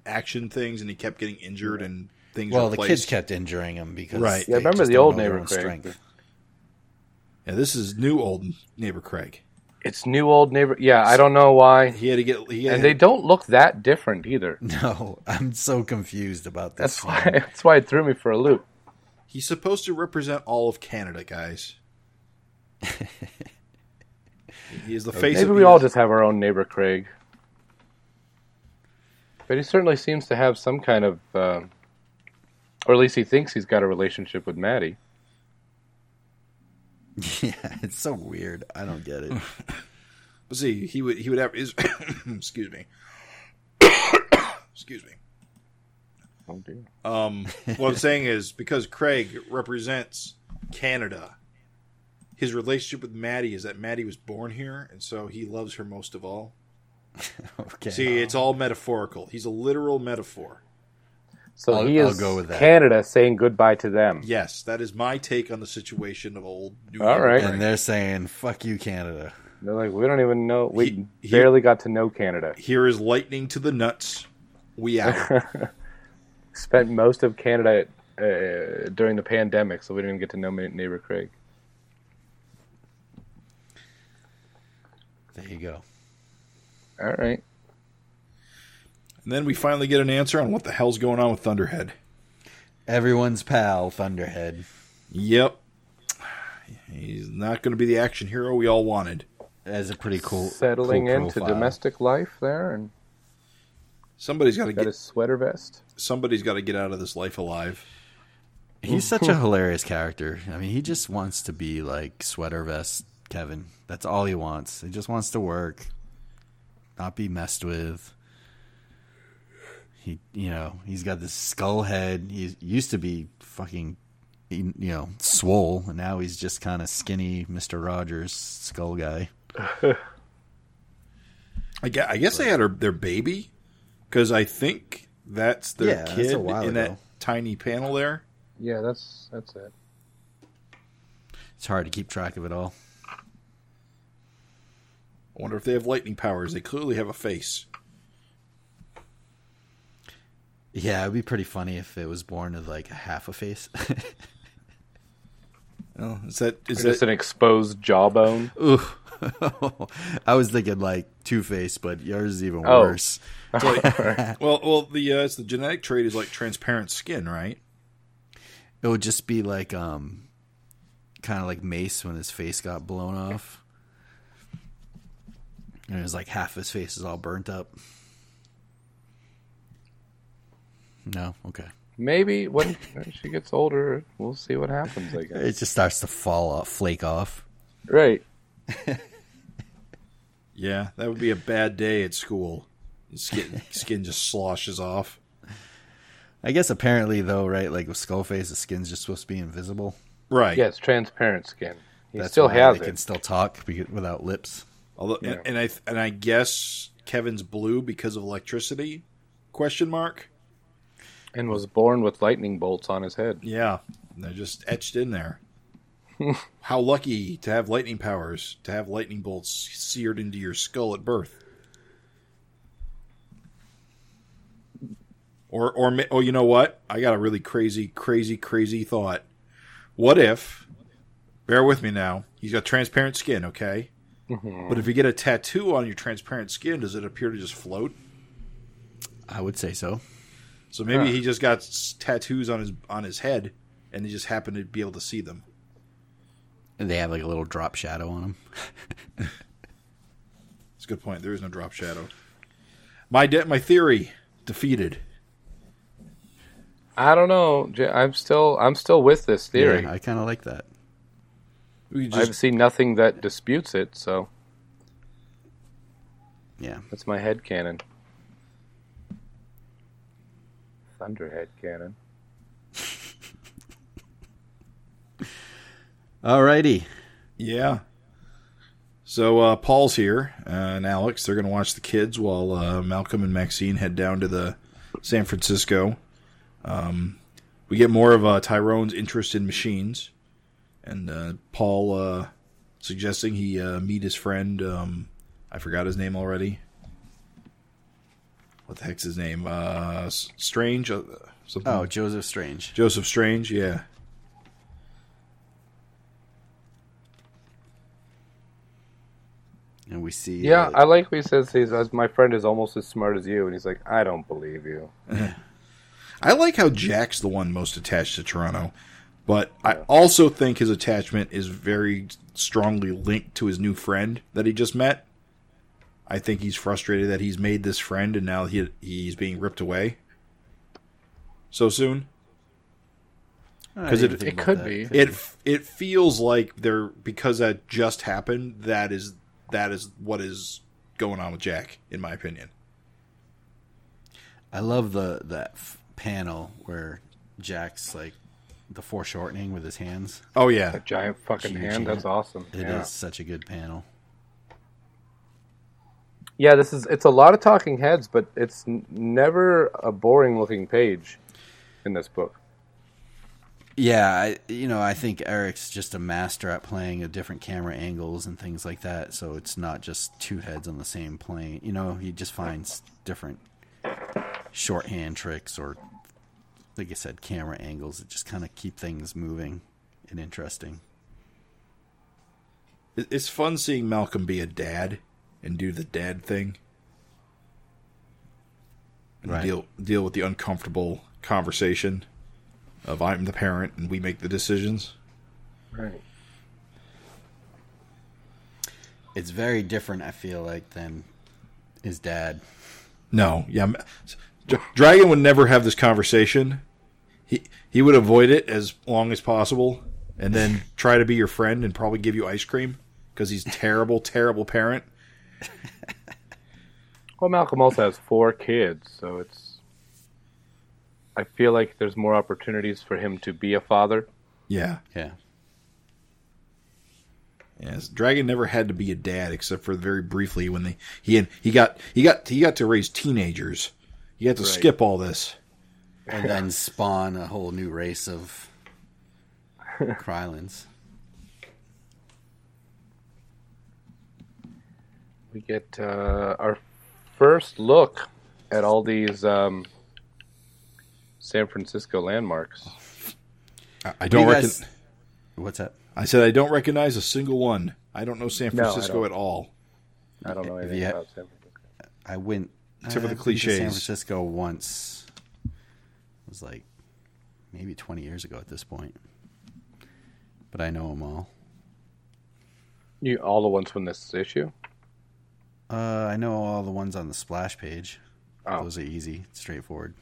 S1: action things, and he kept getting injured and things.
S3: well, the kids kept injuring him because
S1: Right.
S3: they
S4: Yeah, remember
S3: just
S4: the old neighbor Craig.
S3: strength.
S1: Yeah, this is new old neighbor Craig.
S4: It's new old neighbor. Yeah, I don't know why.
S1: He had to get. He had
S4: And they don't look that different either.
S3: No, I'm so confused about this.
S4: That's why. That's why it threw me for a loop.
S1: He's supposed to represent all of Canada, guys. he is the face.
S4: Maybe
S1: of,
S4: we
S1: he
S4: all just have our own neighbor Craig. But he certainly seems to have some kind of, um or at least he thinks he's got a relationship with Maddie.
S3: Yeah, it's so weird. I don't get it.
S1: But see, he would he would have his. excuse me. excuse me.
S4: Oh dear.
S1: Um, what I'm saying is because Craig represents Canada, his relationship with Maddie is that Maddie was born here, and so he loves her most of all.
S3: Okay.
S1: See, it's all metaphorical. He's a literal metaphor.
S4: So
S3: I'll-
S4: he
S3: I'll
S4: is
S3: go with that.
S4: Canada saying goodbye to them.
S1: Yes, that is my take on the situation of old New
S4: All right.
S3: and they're saying "fuck you, Canada."
S4: They're like, we don't even know. We
S1: He- he-
S4: barely got to know Canada.
S1: Here is lightning to the nuts. We out.
S4: Spent most of Canada uh, during the pandemic, so we didn't even get to know neighbor Craig.
S3: There you go.
S4: All right.
S1: And then we finally get an answer on what the hell's going on with Thunderhead.
S3: Everyone's pal, Thunderhead.
S1: Yep. He's not going to be the action hero we all wanted.
S3: Has a pretty cool
S4: Settling
S3: cool
S4: into domestic life there, and
S1: Somebody's got to
S4: got
S1: get
S4: a sweater vest.
S1: somebody's got to get out of this life alive.
S3: He's such a hilarious character. I mean, he just wants to be like sweater vest Kevin. That's all he wants. He just wants to work, not be messed with. He, you know, he's got this skull head. He used to be fucking, you know, swole, and now he's just kind of skinny, Mister Rogers skull guy.
S1: I guess, I guess they had her, their baby because I think that's their
S3: Yeah, that's
S1: kid
S3: a while
S1: in that tiny panel there.
S4: Yeah, that's that's it.
S3: It's hard to keep track of it all.
S1: I wonder if they have lightning powers. They clearly have a face.
S3: Yeah, it'd be pretty funny if it was born with like a half a face.
S1: Oh, is that is
S4: Just
S1: that
S4: an exposed jawbone.
S3: Ooh. I was thinking like Two Face, but yours is even
S4: Oh.
S3: worse.
S1: well? Well, the uh, it's the genetic trait is like transparent skin, right?
S3: It would just be like um kind of like Mace when his face got blown off. And it was like half his face is all burnt up. No, okay.
S4: Maybe when when she gets older, we'll see what happens. I guess.
S3: It just starts to fall off, flake off.
S4: Right.
S1: Yeah, that would be a bad day at school. Skin skin just sloshes off.
S3: I guess apparently though, right? Like with Skullface, the skin's just supposed to be invisible.
S1: Right.
S4: Yeah, it's transparent skin. He
S3: That's
S4: still
S3: why
S4: has
S3: they
S4: it.
S3: can still talk without lips.
S1: Although,
S4: Yeah.
S1: and, and I and I guess Kevin's blue because of electricity? Question mark.
S4: And was born with lightning bolts on his head.
S1: Yeah, they're just etched in there. How lucky to have lightning powers, to have lightning bolts seared into your skull at birth. Or, or, ma- oh, you know what? I got a really crazy, crazy, crazy thought. What if? Bear with me now. He's got transparent skin, okay? Mm-hmm. But if you get a tattoo on your transparent skin, does it appear to just float?
S3: I would say so.
S1: So maybe
S4: Huh.
S1: he just got tattoos on his on his head, and he just happened to be able to see them.
S3: And they have like a little drop shadow on them.
S1: It's a good point. There is no drop shadow. My de- my theory defeated.
S4: I don't know. J- I'm still I'm still with this theory.
S3: Yeah, I kind of like that.
S1: We
S4: I've seen nothing that disputes it, so
S3: Yeah.
S4: that's my head canon. Thunderhead canon.
S3: Alrighty.
S1: Yeah. So uh, Paul's here, uh, and Alex. They're going to watch the kids while uh, Malcolm and Maxine head down to the San Francisco. Um, we get more of uh, Tyrone's interest in machines, and uh, Paul uh, suggesting he meet his friend. Um, I forgot his name already. What the heck's his name? Uh, Strange. Uh, something.
S3: Oh, Joseph Strange.
S1: Joseph Strange. Yeah.
S3: And we see.
S4: Yeah,
S3: uh,
S4: I like what he says. He's as my friend is almost as smart as you, and he's like, I don't believe you.
S1: I like how Jack's the one most attached to Toronto, but I also think his attachment is very strongly linked to his new friend that he just met. I think he's frustrated that he's made this friend and now he he's being ripped away so soon.
S3: Because
S1: it-
S4: it could
S3: that.
S4: be.
S1: It it feels like they're because that just happened. That is that is what is going on with Jack, in my opinion.
S3: I love the that f- panel where Jack's like the foreshortening with his hands.
S1: Oh yeah,
S4: A giant fucking
S3: Huge
S4: hand.
S3: hand.
S4: That's awesome.
S3: It is
S4: yeah.
S3: such a good panel.
S4: Yeah, this is it's a lot of talking heads, but it's n- never a boring looking page in this book.
S3: Yeah, I, you know, I think Erik's just a master at playing at different camera angles and things like that. So it's not just two heads on the same plane. You know, he just finds different shorthand tricks or, like I said, camera angles that just kind of keep things moving and interesting.
S1: It's fun seeing Malcolm be a dad and do the dad thing.
S3: Right.
S1: deal deal with the uncomfortable conversation of I'm the parent and we make the decisions.
S4: Right.
S3: It's very different, I feel like, than his dad.
S1: No, yeah, Dragon would never have this conversation. He he would avoid it as long as possible, and then try to be your friend and probably give you ice cream because he's terrible, terrible parent.
S4: Well, Malcolm also has four kids, so it's. I feel like there's more opportunities for him to be a father.
S1: Yeah,
S3: Yeah.
S1: Yes, Dragon never had to be a dad except for very briefly when they he had, he got he got he got to raise teenagers. He had to
S3: Right.
S1: skip all this.
S3: And then spawn a whole new race of Krylons.
S4: We get uh, our first look at all these um, San Francisco landmarks.
S1: I, I don't
S3: you
S1: reckon.
S3: What's that?
S1: I said I don't recognize a single one. I don't know San Francisco
S4: don't.
S1: at all.
S4: I don't know anything
S3: you
S4: about San Francisco.
S3: I went
S1: Except for the
S3: I've been to San. Francisco once. It was like maybe 20 years ago at this point. But I know them all.
S4: You all the ones from this issue.
S3: Uh, I know all the ones on the splash page.
S4: Oh.
S3: Those are easy, straightforward.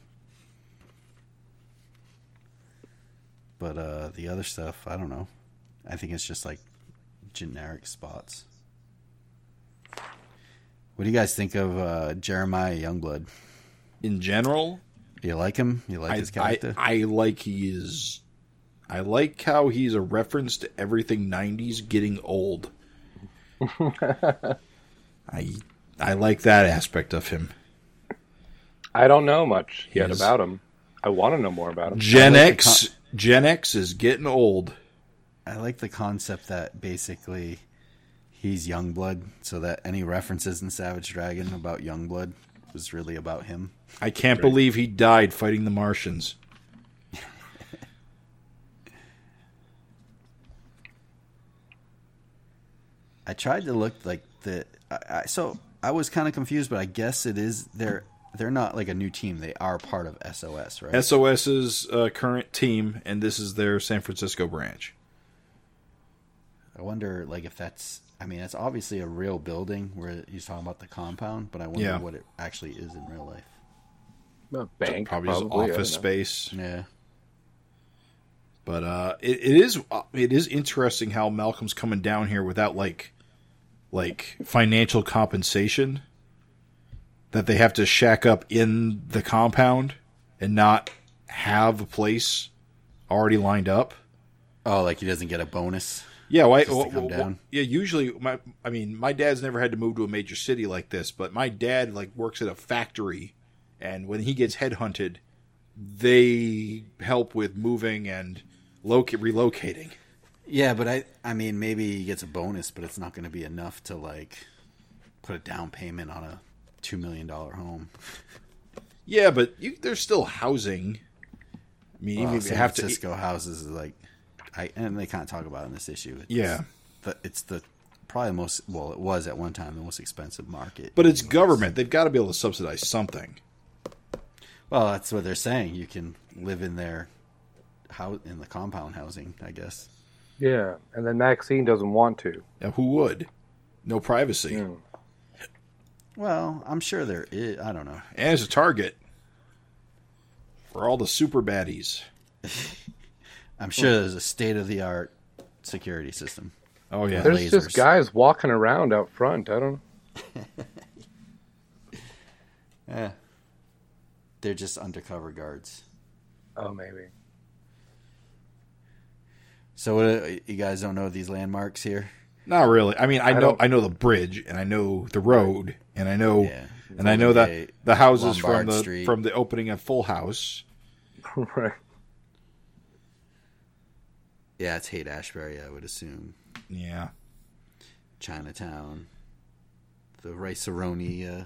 S3: But uh, the other stuff, I don't know. I think it's just like generic spots. What do you guys think of uh, Jeremiah Youngblood?
S1: In general,
S3: You like him? You like
S1: I,
S3: his
S1: I
S3: character?
S1: I like he is. I like how he's a reference to everything '90s getting old. I I like that aspect of him.
S4: I don't know much yet
S1: Yes.
S4: about him. I want to know more about him.
S1: Gen
S3: like the
S1: X Gen X is getting old.
S3: I like the concept that basically he's Youngblood, so that any references in Savage Dragon about Youngblood was really about him.
S1: I can't believe he died fighting the Martians.
S3: I tried to look like the I, I, so I was kind of confused, but I guess it is they're they're not like a new team. They are part of SOS, right?
S1: SOS's uh, current team, and this is their San Francisco branch.
S3: I wonder like if that's I mean, it's obviously a real building where he's talking about the compound, but I wonder
S1: Yeah.
S3: what it actually is in real life.
S4: A bank,
S1: probably, his
S4: probably, I
S1: office space.
S3: Yeah.
S1: But uh, it, it is uh, it is interesting how Malcolm's coming down here without like like financial compensation. That they have to shack up in the compound and not have a place already lined up.
S3: Oh, like he doesn't get a bonus.
S1: Yeah, why? Well,
S3: come
S1: well, yeah, usually my I mean, my dad's never had to move to a major city like this, but my dad like works at a factory and when he gets headhunted, they help with moving and loca- relocating.
S3: Yeah, but I I mean maybe he gets a bonus, but it's not going to be enough to like put a down payment on a two million dollar home.
S1: Yeah, but you, there's still housing. I mean, even
S3: Well,
S1: if you
S3: San
S1: have to
S3: Francisco houses is like, I and they kind of talk about it in this issue. It's
S1: Yeah.
S3: the, it's the probably most well, it was at one time the most expensive market.
S1: But it's government. They've got to be able to subsidize something.
S3: well, that's what they're saying. You can live in their house in the compound housing, I guess.
S4: Yeah, and then Maxine doesn't want to.
S1: Now, who would? No privacy.
S4: Mm.
S3: Well, I'm sure there is. I don't know.
S1: And it's a target for all the super baddies.
S3: I'm sure there's a state of the art security system.
S1: Oh, yeah.
S4: There's
S3: lasers.
S4: just guys walking around out front. I don't.
S3: Yeah, they're just undercover guards.
S4: Oh, maybe.
S3: So, what, you guys don't know these landmarks here?
S1: Not really. I mean, I,
S4: I
S1: know
S4: don't-
S1: I know the bridge, and I know the road, and I know
S3: Yeah.
S1: and I know that
S3: Gate,
S1: the houses from the
S3: Street.
S1: from the opening of Full House.
S4: right.
S3: Yeah, it's Haight Ashbury, I would assume.
S1: Yeah,
S3: Chinatown, the Rice uh,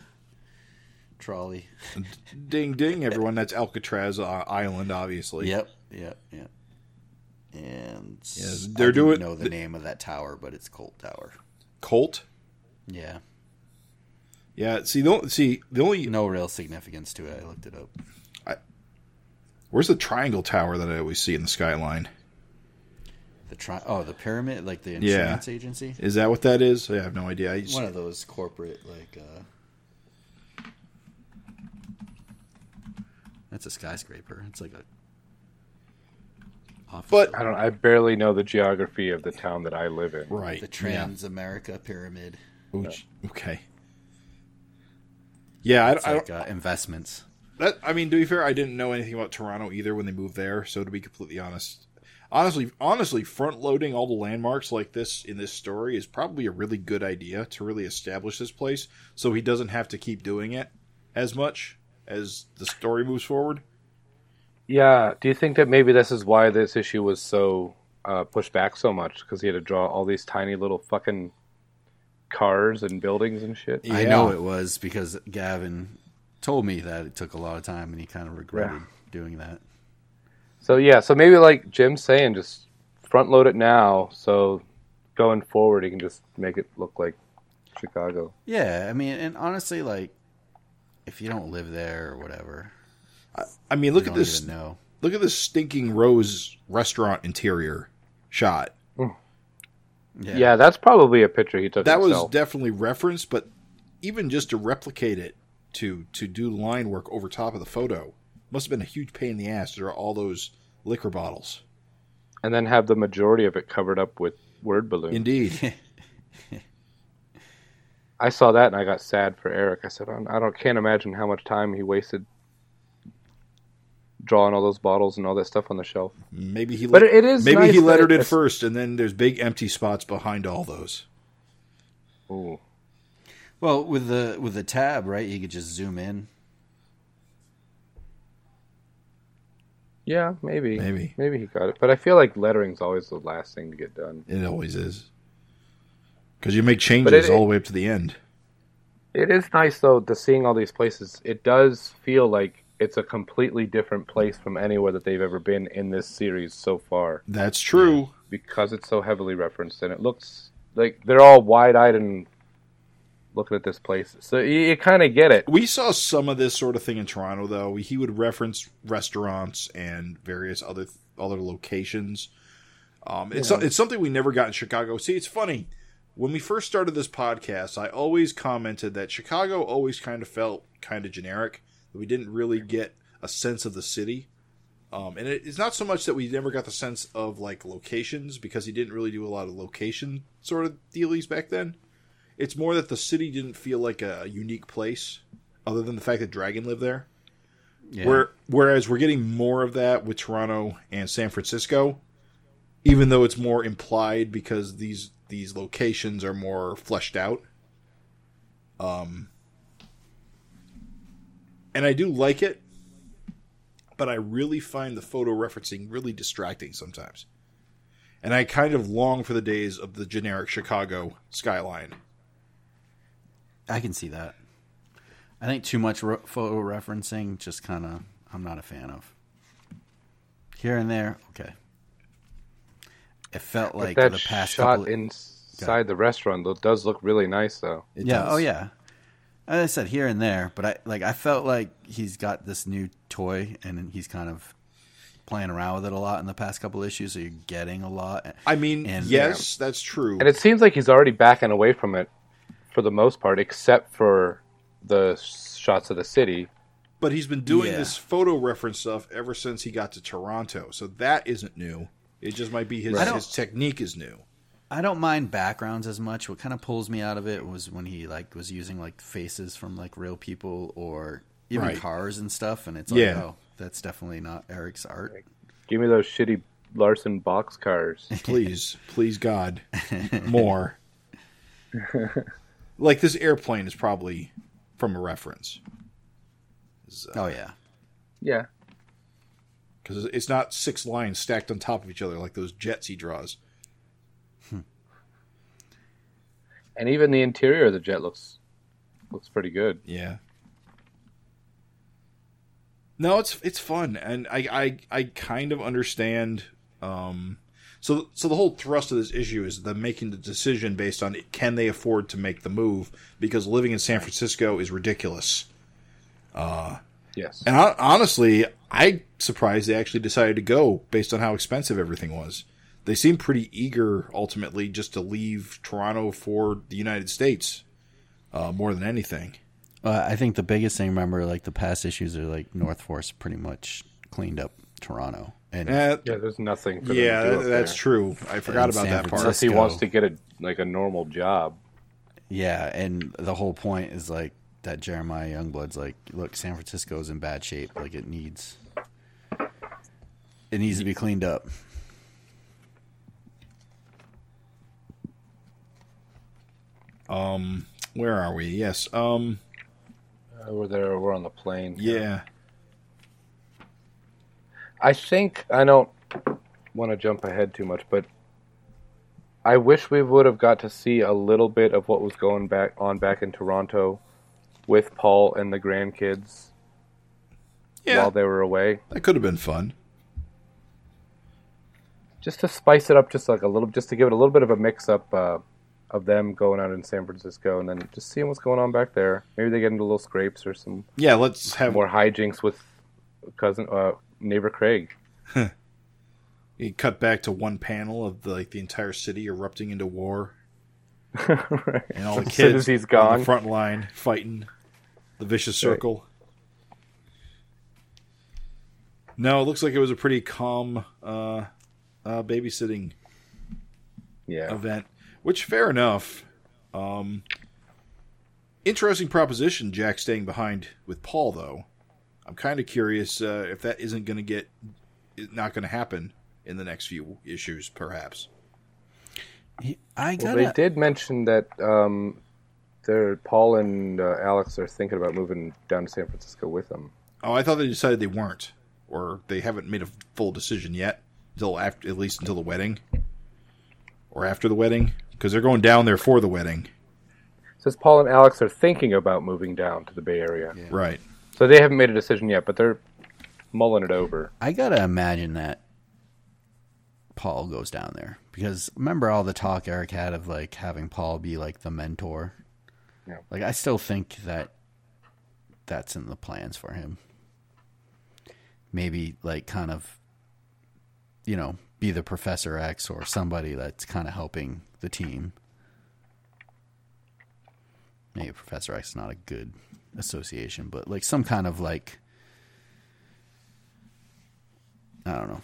S3: trolley.
S1: ding ding, everyone. That's Alcatraz uh, Island, obviously.
S3: Yep, yep, yep. And
S1: Yes,
S3: I
S1: they're doing-
S3: know the name of that tower, but it's Coit Tower.
S1: Coit.
S3: Yeah,
S1: Yeah. See, the only- see the only
S3: no real significance to it. I looked it up.
S1: where's the triangle tower that I always see in the skyline?
S3: The tri- oh, the pyramid, like the
S1: Yeah.
S3: insurance agency.
S1: Is that what that is? I have no idea. I just,
S3: One of those corporate, like. uh That's a skyscraper. It's like a. Office
S1: But-
S4: I don't. I barely know the geography of the town that I live in.
S1: right.
S3: the Transamerica Pyramid.
S1: Yeah. Ooch, Okay. Yeah, I,
S3: It's
S1: I,
S3: like uh, investments.
S1: that. I mean, to be fair, I didn't know anything about Toronto either when they moved there. So to be completely honest, honestly, honestly, front loading all the landmarks like this in this story is probably a really good idea to really establish this place, so he doesn't have to keep doing it as much as the story moves forward.
S4: Yeah. Do you think that maybe this is why this issue was so uh, pushed back so much? Because he had to draw all these tiny little fucking cars and buildings and shit.
S3: I know it was because Gavin told me that it took a lot of time, and he kind of regretted doing that.
S4: So yeah. So maybe like Jim's saying, just front load it now. So going forward, he can just make it look like Chicago.
S3: Yeah, I mean, and honestly, like, if you don't live there or whatever,
S1: I mean,
S3: you
S1: look at this.
S3: know.
S1: Look at this stinking Rose restaurant interior shot.
S3: Yeah,
S4: Yeah, that's probably a picture he took.
S1: that was definitely referenced, but even just to replicate it to to do line work over top of the photo must have been a huge pain in the ass. There are all those liquor bottles.
S4: and then have the majority of it covered up with word balloons.
S1: Indeed,
S4: I saw that and I got sad for Erik. I said, I don't can't imagine how much time he wasted drawing all those bottles and all that stuff on the shelf.
S1: maybe he.
S4: But
S1: let-
S4: it is
S1: maybe
S4: nice
S1: he lettered it
S4: it's-
S1: first, and then there's big empty spots behind all those.
S4: Oh,
S3: Well, with the with the tab, right? You could just zoom in.
S4: Yeah, maybe.
S1: Maybe.
S4: Maybe he got it. But I feel like lettering's always the last thing to get done.
S1: It always is because you make changes
S4: it-
S1: all the way up to the end.
S4: It is nice though to seeing all these places. It does feel like it's a completely different place from anywhere that they've ever been in this series so far
S1: That's true.
S4: because it's so heavily referenced and it looks like they're all wide-eyed and looking at this place. So you, you kind of get it.
S1: We saw some of this sort of thing in Toronto, though. He would reference restaurants and various other other locations. Um, it's it's something we never got in Chicago. See, it's funny when we first started this podcast. I always commented that Chicago always kind of felt kind of generic. We didn't really get a sense of the city. Um, and it, it's not so much that we never got the sense of like locations because he didn't really do a lot of location sort of dealies back then. It's more that the city didn't feel like a unique place, other than the fact that Dragon lived there.
S3: Yeah.
S1: Where whereas we're getting more of that with Toronto and San Francisco. even though it's more implied because these these locations are more fleshed out. Um, and I do like it, but I really find the photo referencing really distracting sometimes. And I kind of long for the days of the generic Chicago skyline.
S3: I can see that. I think too much ro- photo referencing just kind of I'm not a fan of. Here and there, okay. It felt like
S4: that
S3: the past
S4: shot
S3: couple.
S4: inside the restaurant does look really nice though.
S1: It
S3: yeah,
S1: does.
S3: oh yeah. As I said, here and there, but I like I felt like he's got this new toy and he's kind of playing around with it a lot in the past couple issues. So you're getting a lot.
S1: I mean,
S3: And-
S1: yes, that's true.
S4: And it seems like he's already backing away from it for the most part, except for the shots of the city.
S1: But he's been doing
S3: Yeah.
S1: this photo reference stuff ever since he got to Toronto, so that isn't new. It just might be his
S3: I
S1: his technique is new.
S3: I don't mind backgrounds as much. What kind of pulls me out of it was when he like was using like faces from like real people or even
S1: Right.
S3: cars and stuff, and it's like,
S1: Yeah.
S3: oh, that's definitely not Erik's art.
S4: Give me those shitty Larsen box cars.
S1: Please, please God, more. like this airplane is probably from a reference uh,
S3: Oh yeah,
S4: yeah.
S1: because it's not six lines stacked on top of each other like those jets he draws.
S4: And even the interior of the jet looks looks pretty good.
S1: Yeah. No, it's it's fun, and I I, I kind of understand. Um, so so the whole thrust of this issue is them making the decision based on can they afford to make the move because living in San Francisco is ridiculous.
S4: Yes.
S1: And I, honestly, I surprised they actually decided to go based on how expensive everything was. They seem pretty eager ultimately just to leave Toronto for the United States uh, more than anything.
S3: uh, I think the biggest thing. Remember, like the past issues are like North Force pretty much cleaned up Toronto, and
S1: Eh,
S4: yeah, there's nothing for
S1: yeah,
S4: them to do
S1: that,
S4: up
S1: that's
S4: there.
S1: true. I forgot
S3: And
S1: about
S3: San
S1: that part.
S4: Unless he wants to get a like a normal job.
S3: Yeah, and the whole point is like that Jeremiah Youngblood's like, look, San Francisco's in bad shape. Like it needs, it needs to be cleaned up.
S1: Um, where are we? Yes. Um,
S4: Uh, we're there. We're on the plane.
S1: yeah.
S4: I think I don't want to jump ahead too much, but I wish we would have got to see a little bit of what was going back on back in Toronto with Paul and the grandkids
S1: Yeah.
S4: while they were away,
S1: that could have been fun.
S4: just to spice it up, just like a little, just to give it a little bit of a mix up uh, of them going out in San Francisco, and then just seeing what's going on back there. Maybe they get into little scrapes or some
S1: Yeah, let's have
S4: more hijinks with cousin uh, neighbor Craig.
S1: you cut back to one panel of the, like the entire city erupting into war,
S4: right.
S1: and all the kids
S4: as he's
S1: on
S4: gone.
S1: the front line fighting the vicious
S4: Right.
S1: circle. No, it looks like it was a pretty calm uh, uh, babysitting
S4: Yeah.
S1: event, which fair enough. Um, interesting proposition, Jack staying behind with Paul, though. I'm kind of curious uh, if that isn't going to get not going to happen in the next few issues, perhaps.
S3: I gotta,
S4: they did mention that um, they're Paul and uh, Alex are thinking about moving down to San Francisco with them.
S1: Oh, I thought they decided they weren't, or they haven't made a full decision yet until after, at least until the wedding, or after the wedding, because they're going down there for the wedding,
S4: says Paul and Alex are thinking about moving down to the Bay Area,
S1: right?
S4: so they haven't made a decision yet, but they're mulling it over.
S3: I gotta imagine that Paul goes down there because remember all the talk Erik had of like having Paul be like the mentor.
S4: Yeah.
S3: Like I still think that that's in the plans for him. Maybe like kind of, you know, be the Professor X or somebody that's kind of helping the team. Maybe Professor X is not a good association, but like some kind of like I don't know,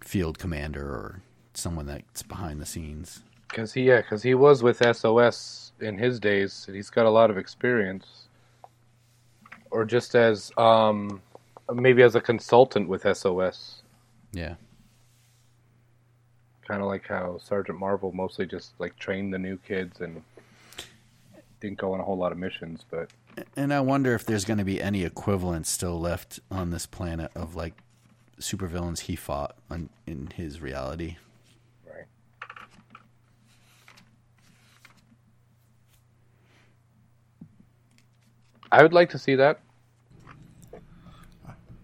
S3: field commander or someone that's behind the scenes.
S4: Because he, yeah, because he was with SOS in his days, and he's got a lot of experience. Or just as um, maybe as a consultant with SOS.
S3: Yeah.
S4: Kind of like how Sergeant Marvel mostly just like trained the new kids and didn't go on a whole lot of missions. But
S3: And I wonder if there's going to be any equivalent still left on this planet of like supervillains he fought on, in his reality.
S4: right, I would like to see that.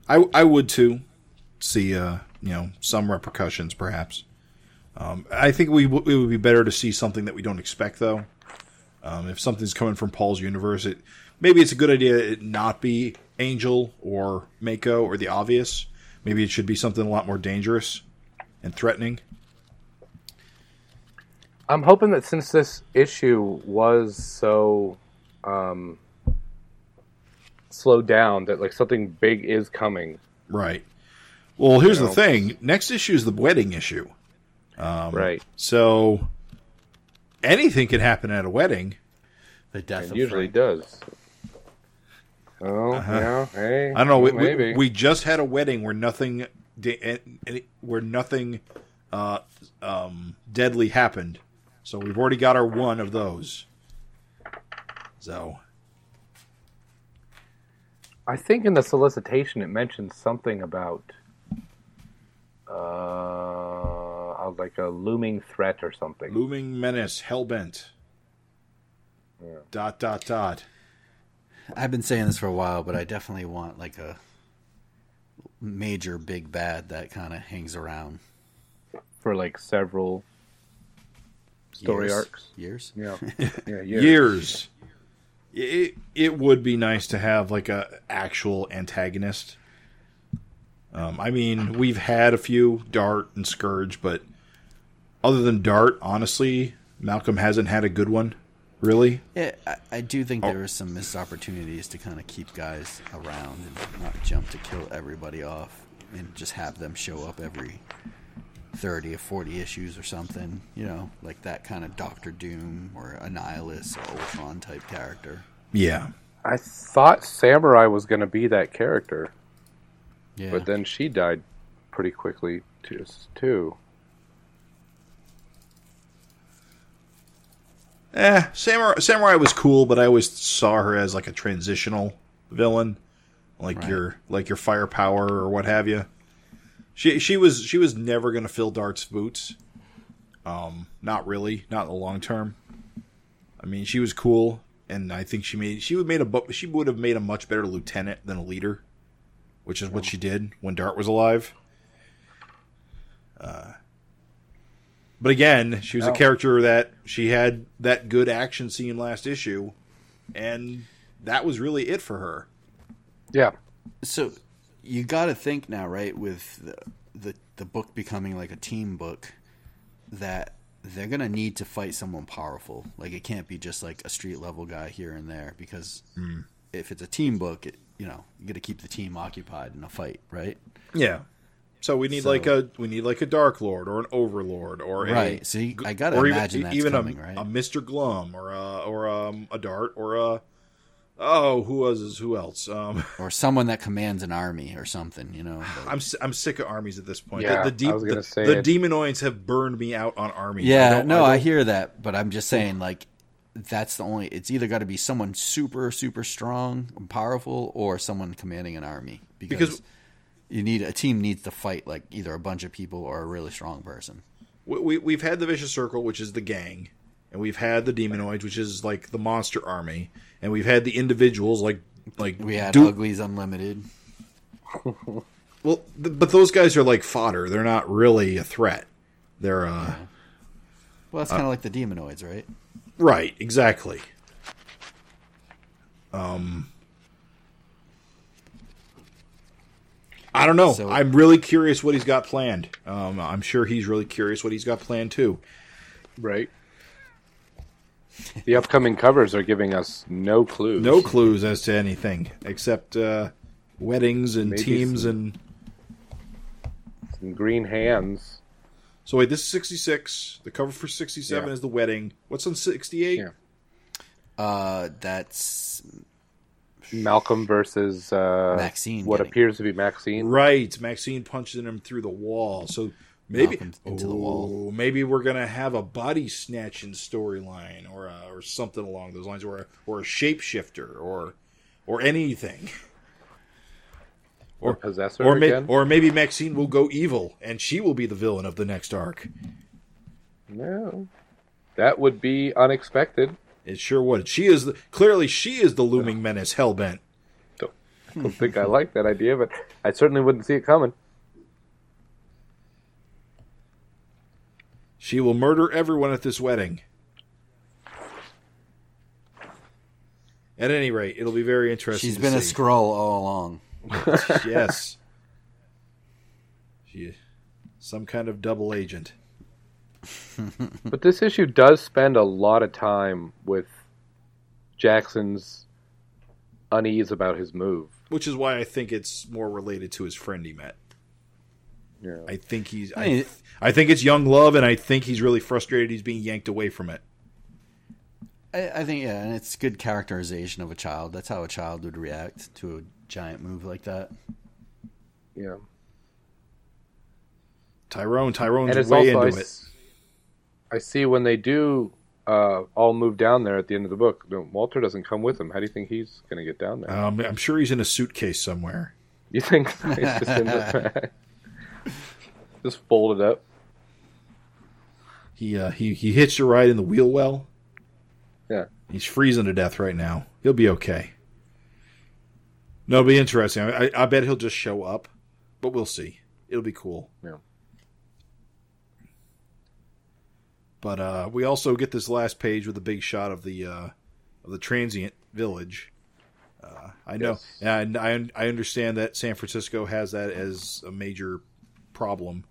S1: I I would too see uh you know some repercussions perhaps. Um, I think we w- it would be better to see something that we don't expect though. Um, if something's coming from Paul's universe, it maybe it's a good idea it not be Angel or Mako or the obvious. Maybe it should be something a lot more dangerous and threatening.
S4: I'm hoping that since this issue was so um, slowed down, that like something big is coming.
S1: Right. Well, here's
S4: You
S1: the thing. Next issue is the wedding issue.
S4: Right.
S1: So anything can happen at a wedding.
S3: The death
S4: It
S3: of
S4: usually
S3: Frank.
S4: does. Oh yeah, hey.
S1: Uh-huh. I don't know. We, we,
S4: maybe.
S1: we just had a wedding where nothing, da- where nothing, uh, um, deadly happened. So we've already got our one of those. So
S4: I think in the solicitation it mentions something about uh, like a looming threat or something.
S1: looming menace, hellbent. Dot dot dot.
S3: I've been saying this for a while, but I definitely want like a major big bad that kind of hangs around
S4: for like several story
S3: years.
S4: arcs.
S3: Years.
S4: Yeah, yeah,
S1: Years. It it would be nice to have like a actual antagonist. Um, I mean, we've had a few Dart and Scourge, but other than Dart, honestly, Malcolm hasn't had a good one. Really?
S3: Yeah, I, I do think oh. there there is some missed opportunities to kind of keep guys around and not jump to kill everybody off, and just have them show up every thirty or forty issues or something. You know, like that kind of Doctor Doom or Annihilus or Ultron type character.
S1: Yeah.
S4: I thought Samurai was going to be that character,
S3: Yeah,
S4: but then she died pretty quickly too.
S1: Eh, Samurai, Samurai was cool, but I always saw her as like a transitional villain, like
S3: Right.
S1: your like your firepower or what have you. She she was she was never going to fill Dart's boots. Um, not really, not in the long term. I mean, she was cool, and I think she made she would made a she would have made a much better lieutenant than a leader, which is what she did when Dart was alive. Uh, but again, she was a
S4: Oh.
S1: character that she had that good action scene last issue, and that was really it for her.
S4: Yeah,
S3: So you got to think now, right? With the, the the book becoming like a team book, that they're gonna need to fight someone powerful. Like it can't be just like a street level guy here and there because hmm. if it's a team book, it, you know you got to keep the team occupied in a fight, right?
S1: Yeah. So we need
S3: So-
S1: like a we need like a Dark Lord or an Overlord or a
S3: Right. So you, I got to
S1: or
S3: imagine
S1: even,
S3: that's
S1: even
S3: coming,
S1: a,
S3: right?
S1: a Mister Glum or a or um, a Dart or a oh who was who else? Um,
S3: or someone that commands an army or something, you know. like-
S1: I'm I'm sick of armies at this point.
S4: Yeah,
S1: the, the,
S4: I was gonna
S1: the,
S4: say
S1: the
S4: it.
S1: demonoids have burned me out on armies.
S3: Yeah,
S1: don't-
S3: no, I,
S1: don't-
S3: hear that, but I'm just saying, like, that's the only. It's either got to be someone super, super strong and powerful, or someone commanding an army. Because,
S1: Because-
S3: you need a team needs to fight like either a bunch of people or a really strong person.
S1: we, we we've had the vicious circle, which is the gang, and we've had the demonoids, which is like the monster army, and we've had the individuals like like
S3: We had
S1: Du-
S3: Uglies Unlimited.
S1: Well, th- but those guys are like fodder. They're not really a threat. They're uh
S3: Well, that's kind of like the Demonoids, right?
S1: right, exactly. Um I don't know.
S3: So-
S1: I'm really curious what he's got planned. Um, I'm sure he's really curious what he's got planned too.
S4: right. The upcoming covers are giving us no clues.
S1: No clues as to anything except uh, weddings and
S4: Maybe
S1: teams
S4: some-
S1: and.
S4: Some green hands.
S1: So wait, this is 66. The cover for 67
S4: Yeah.
S1: is the wedding. What's on 68?
S4: Yeah.
S3: Uh, that's
S4: Malcolm versus uh,
S3: Maxine
S4: What
S3: getting-
S4: appears to be Maxine.
S1: Right, Maxine punching him through the wall. So Maybe
S3: Malcolm into the wall.
S1: Maybe we're gonna have a body snatching storyline, or a, or something along those lines, or a, or a shapeshifter, or or anything.
S4: Or Possessor
S1: Or, may,
S4: again?
S1: or maybe Maxine will go evil, and she will be the villain of the next arc.
S4: No. That would be unexpected.
S1: It sure would. She is the, clearly she is the looming menace, hellbent.
S4: Don't, I don't think I like that idea, but I certainly wouldn't see it coming.
S1: She will murder everyone at this wedding. At any rate, it'll be very interesting.
S3: She's
S1: to
S3: been a Skrull all along.
S1: yes. She, some kind of double agent.
S4: But this issue does spend a lot of time with Jackson's unease about his move.
S1: Which is why I think it's more related to his friend he met.
S4: Yeah.
S1: I think he's. I,
S3: I
S1: I think it's young love, and I think he's really frustrated he's being yanked away from it.
S3: I, I think yeah, and it's good characterization of a child. That's how a child would react to a giant move like that.
S4: Yeah.
S1: Tyrone, Tyrone's
S4: And
S1: way
S4: also I,
S1: into it.
S4: I see when they do uh, all move down there at the end of the book. Walter doesn't come with them. How do you think he's going to get down there?
S1: Um, I'm sure he's in a suitcase somewhere.
S4: you think he's just in the just folded up?
S1: He uh, he he hitched a ride in the wheel well.
S4: Yeah.
S1: He's freezing to death right now. He'll be okay. No, it'll be interesting. I, I bet he'll just show up, but we'll see. It'll be cool.
S4: Yeah.
S1: But uh, we also get this last page with a big shot of the uh, of the transient village. Uh, I know,
S4: Yes.
S1: and I I understand that San Francisco has that as a major problem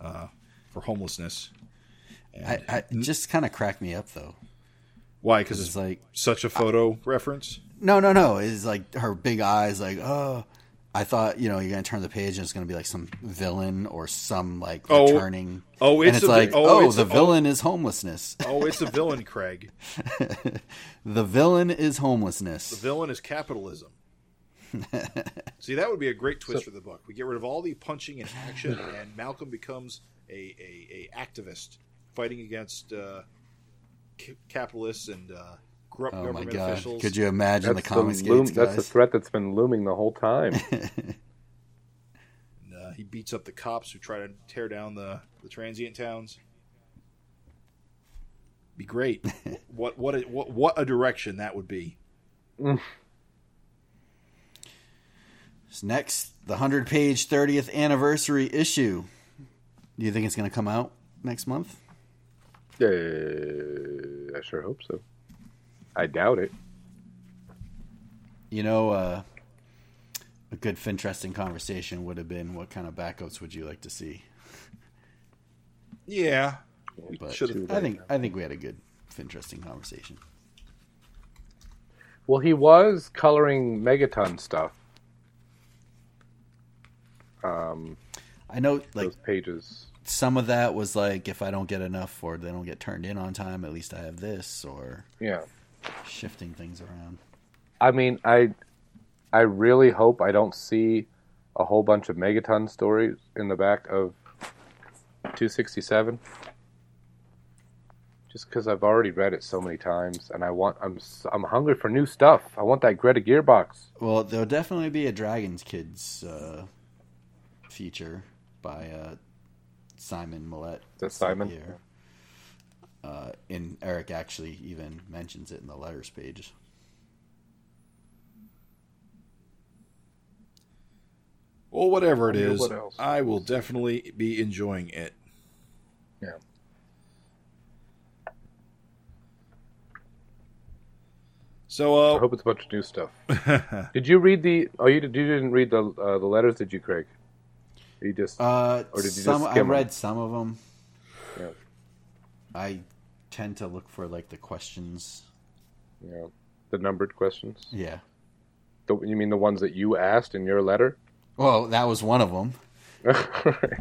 S1: uh, for homelessness.
S3: I, I it just kind of cracked me up though.
S1: why? Because
S3: It's
S1: it's
S3: like
S1: such a photo reference.
S3: no, no, no. It's like her big eyes, like oh. I thought you know you're gonna turn the page and it's gonna be like some villain or some like
S1: Oh.
S3: returning.
S1: Oh,
S3: and
S1: it's
S3: it's
S1: a
S3: like
S1: oh,
S3: oh,
S1: it's
S3: the
S1: a- oh.
S3: villain is homelessness.
S1: Oh, it's a villain, Craig.
S3: the villain is homelessness.
S1: The villain is capitalism. See, that would be a great twist for the book. We get rid of all the punching and action, and Malcolm becomes a, a, a activist fighting against uh, c- capitalists and uh, gr-
S3: Oh my
S1: government
S3: god!
S1: officials.
S3: Could you imagine
S4: That's
S3: the
S4: the,
S3: comics
S4: loom,
S3: gates,
S4: that's the threat that's been looming the whole time.
S1: And, uh, he beats up the cops who try to tear down the, the transient towns. Be great. what what a, what what a direction that would be.
S3: So next, the hundred page thirtieth anniversary issue. Do you think it's going to come out next month?
S4: uh, I sure hope so. I doubt it.
S3: You know, uh, a good, interesting conversation would have been, what kind of backups would you like to see?
S1: Yeah,
S3: But I think I think we had a good, interesting conversation.
S4: Well, he was coloring Megaton stuff. Um,
S3: I know, like
S4: those pages.
S3: some of that was like, if I don't get enough or they don't get turned in on time, at least I have this, or
S4: Yeah.
S3: Shifting things around.
S4: I mean, I, I really hope I don't see a whole bunch of Megaton stories in the back of 267. Just because I've already read it so many times, and I want I'm I'm hungry for new stuff. I want that Greta Gearbox.
S3: Well, there'll definitely be a Dragons Kids uh, feature by uh, Simon Millette.
S4: That's Simon?
S3: Here. Uh, and Erik actually even mentions it in the letters page.
S1: Well, whatever it is,
S4: what.
S1: I will definitely be enjoying it.
S4: Yeah.
S1: So,
S4: I
S1: uh,
S4: hope it's a bunch of new stuff. did you read the? Oh, you, did, you didn't read the uh, the letters, did you, Craig? You just
S3: Uh,
S4: Or did you
S3: some
S4: just
S3: I
S4: skim 'em?
S3: read some of them.
S4: Yeah.
S3: I tend to look for like the questions.
S4: you know, the numbered questions.
S3: Yeah.
S4: The, you mean the ones that you asked in your letter?
S3: Well, that was one of them.
S4: of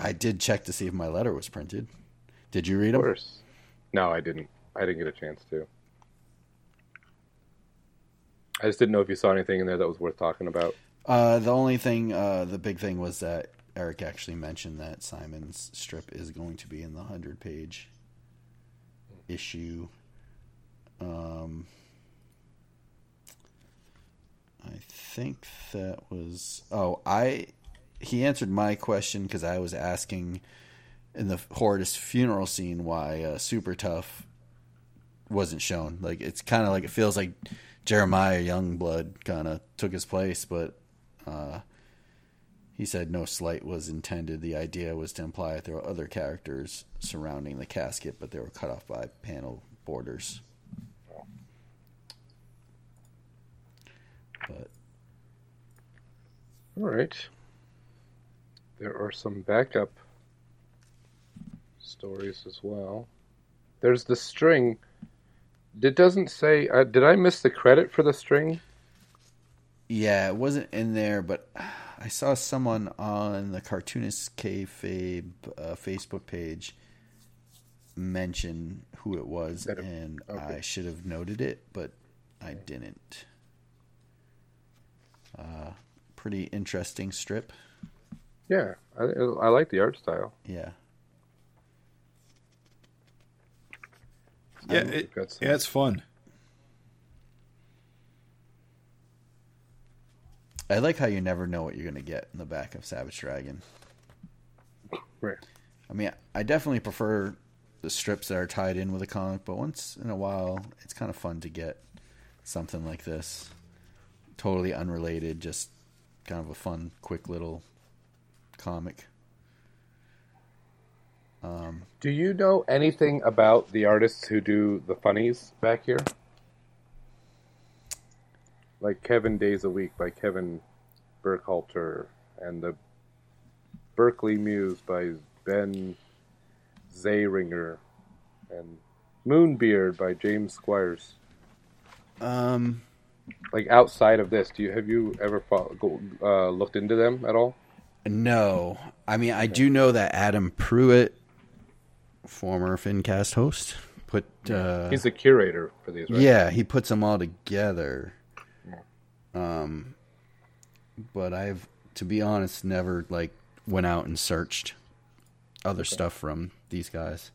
S3: I did check to see if my letter was printed. Did you read them?
S4: course. No, I didn't. I didn't get a chance to. I just didn't know if you saw anything in there that was worth talking about.
S3: Uh, the only thing, uh, the big thing was that Erik actually mentioned that Simon's strip is going to be in the hundred page issue. Um, I think that was. Oh, I. He answered my question because I was asking in the Hortus funeral scene why uh, Super Tough wasn't shown. Like it's kind of like it feels like Jeremiah Youngblood kind of took his place, but uh, he said no slight was intended. The idea was to imply that there were other characters surrounding the casket, but they were cut off by panel borders. But
S4: All right. There are some backup stories as well. There's the string. It doesn't say. Uh, did I miss the credit for the string?
S3: yeah, it wasn't in there, but I saw someone on the Cartoonist Kayfabe uh, Facebook page mention who it was,
S4: That it-
S3: and
S4: okay.
S3: I should have noted it, but I didn't. Uh, pretty interesting strip.
S4: Yeah, I, I like the art style.
S3: Yeah.
S1: Yeah, it,
S4: we've got some-
S1: yeah, it's fun.
S3: I like how you never know what you're going to get in the back of Savage Dragon.
S4: Right.
S3: I mean, I definitely prefer the strips that are tied in with a comic, but once in a while, it's kind of fun to get something like this. Totally unrelated, just kind of a fun, quick little comic. Um,
S4: Do you know anything about the artists who do the funnies back here? Like Kevin Days a Week by Kevin Burkhalter and the Berkeley Muse by Ben Zayringer and Moonbeard by James Squires.
S3: um,
S4: Like outside of this, do you have you ever fo- go, uh, looked into them at all?
S3: no, I mean, I do know that Adam Pruitt, former FinCast host, put uh,
S4: He's the curator for these, right?
S3: Yeah, he puts them all together. Um, but I've, to be honest, never like went out and searched other stuff from these guys.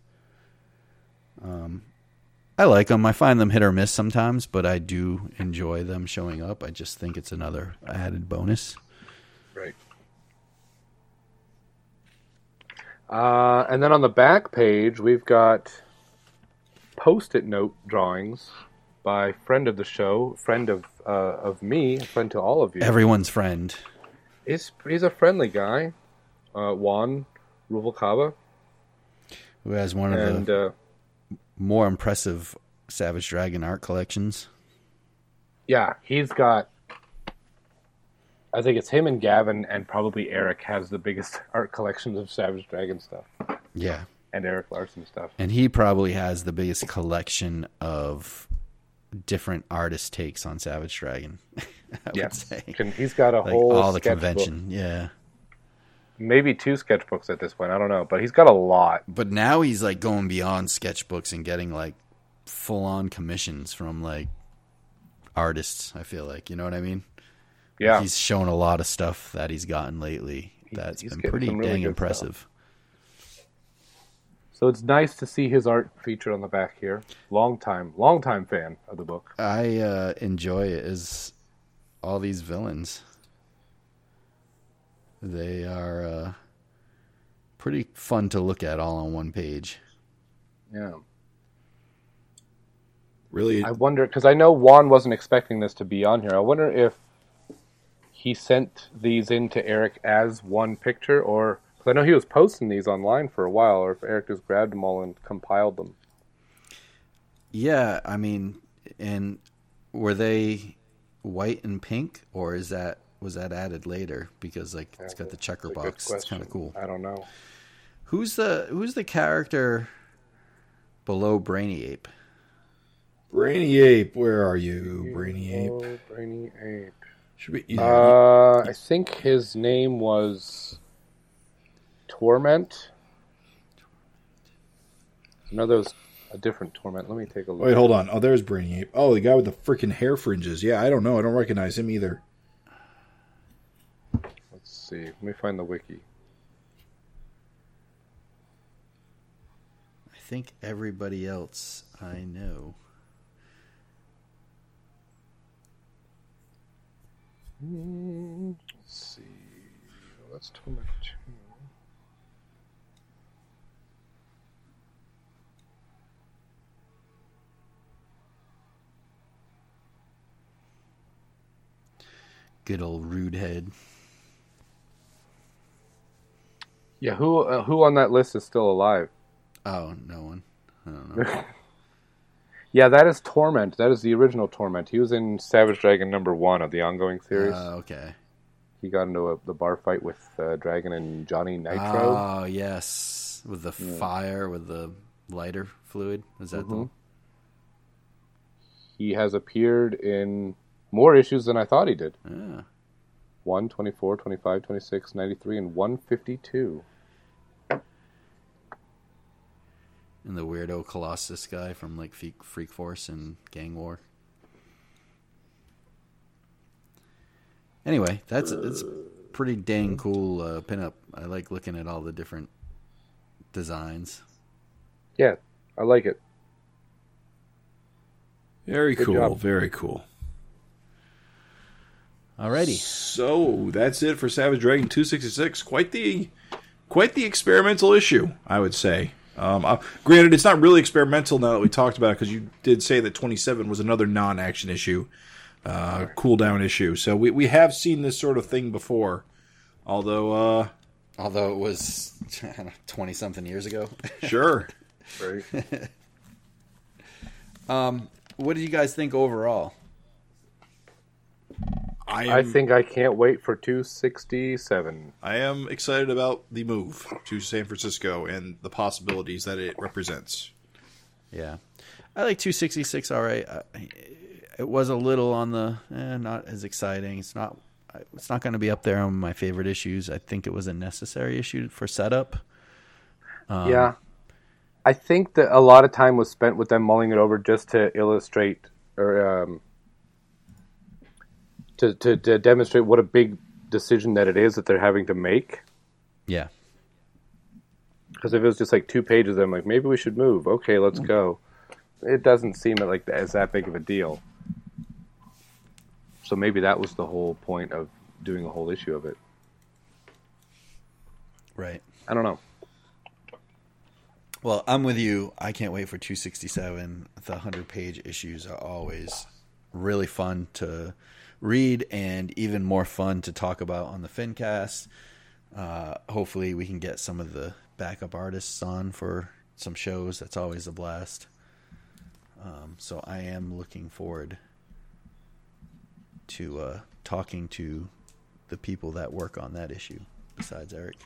S3: Um, I like them. I find them hit or miss sometimes, but I do enjoy them showing up. I just think it's another added bonus.
S4: Right. Uh, and then on the back page, we've got post-it note drawings by friend of the show, friend of uh, of me, friend to all of you.
S3: Everyone's friend.
S4: he's he's a friendly guy, uh, Juan Ruvalcaba,
S3: Who has one of
S4: and
S3: the
S4: uh,
S3: more impressive Savage Dragon art collections?
S4: yeah, he's got. I think it's him and Gavin, and probably Erik has the biggest art collections of Savage Dragon stuff,
S3: Yeah.
S4: and Erik Larsen stuff.
S3: And he probably has the biggest collection of different artist takes on Savage Dragon. I would say.
S4: Can- he's got a
S3: Like
S4: whole
S3: all the
S4: sketchbook.
S3: convention. Yeah.
S4: maybe two sketchbooks at this point. I don't know, but he's got a lot.
S3: But now he's like going beyond sketchbooks and getting like full on commissions from like artists, I feel like. You know what I mean?
S4: Yeah,
S3: He's shown a lot of stuff that he's gotten lately that's
S4: he's
S3: been pretty
S4: really
S3: dang impressive.
S4: So it's nice to see his art featured on the back here. Long time, long time fan of the book.
S3: I uh, enjoy it as all these villains. They are uh, pretty fun to look at all on one page.
S4: Yeah,
S1: Really,
S4: I wonder because I know Juan wasn't expecting this to be on here. I wonder if he sent these in to Erik as one picture, or because I know he was posting these online for a while, or if Erik just grabbed them all and compiled them.
S3: Yeah, I mean, and were they white and pink, or is that was that added later? Because like it's got the checker
S4: That's a good
S3: box. It's kind of cool.
S4: I don't know.
S3: Who's the who's the character below Brainy Ape?
S1: Brainy Ape, where are you, Brainy Ape?
S4: Oh, Brainy Ape.
S1: Should be. Yeah,
S4: Uh, I think his name was Torment. No, a different Torment. Let me take a look.
S1: Wait, hold on. Oh, there's Brainy Ape. Oh, the guy with the freaking hair fringes. Yeah, I don't know. I don't recognize him either.
S4: Let's see. Let me find the wiki.
S3: I think everybody else I know.
S4: Hmm, let's see. Oh, let's torment two.
S3: Good old rude head.
S4: Yeah, who uh, who on that list is still alive?
S3: Oh, no one. I don't know.
S4: Yeah, that is Torment. That is the original Torment. He was in Savage Dragon number one of the ongoing series.
S3: Uh, okay.
S4: he got into a, the bar fight with uh, Dragon and Johnny Nitro.
S3: Oh yes, with the fire, with the lighter fluid. Is that
S4: Mhm. He has appeared in more issues than I thought he did.
S3: the? Yeah.
S4: 1, 24, 25, 26, 93, and 152.
S3: And the weirdo Colossus guy from like Freak, Freak Force and Gang War. Anyway, that's it's pretty dang cool uh, pinup. I like looking at all the different designs.
S4: Yeah, I like it.
S1: Very
S4: Good
S1: cool.
S4: job.
S1: Very cool.
S3: Alrighty.
S1: So that's it for Savage Dragon 266. Quite the, quite the experimental issue, I would say. Um, uh, granted, it's not really experimental now that we talked about it because you did say that 27 was another non-action issue, uh, cooldown issue. So we we have seen this sort of thing before. Although, uh,
S3: Although it was twenty something years ago.
S1: sure,
S4: Right.
S3: what do you guys think overall?
S1: I am,
S4: I think I can't wait for 267.
S1: I am excited about the move to San Francisco and the possibilities that it represents.
S3: Yeah, I like 266. All right, I, it was a little on the eh, not as exciting. It's not. It's not going to be up there on my favorite issues. I think it was a necessary issue for setup. Um,
S4: yeah. I think that a lot of time was spent with them mulling it over just to illustrate or um, to, to, to demonstrate what a big decision that it is that they're having to make.
S3: Yeah.
S4: Because if it was just like two pages, I'm like, maybe we should move. Okay, let's mm. go. It doesn't seem like as that big of a deal. So maybe that was the whole point of doing a whole issue of it.
S3: Right.
S4: I don't know.
S3: Well, I'm with you. I can't wait for 267. The 100 page issues are always really fun to read and even more fun to talk about on the FinCast. Uh, hopefully, we can get some of the backup artists on for some shows. That's always a blast. Um, so I am looking forward to uh, talking to the people that work on that issue besides Erik.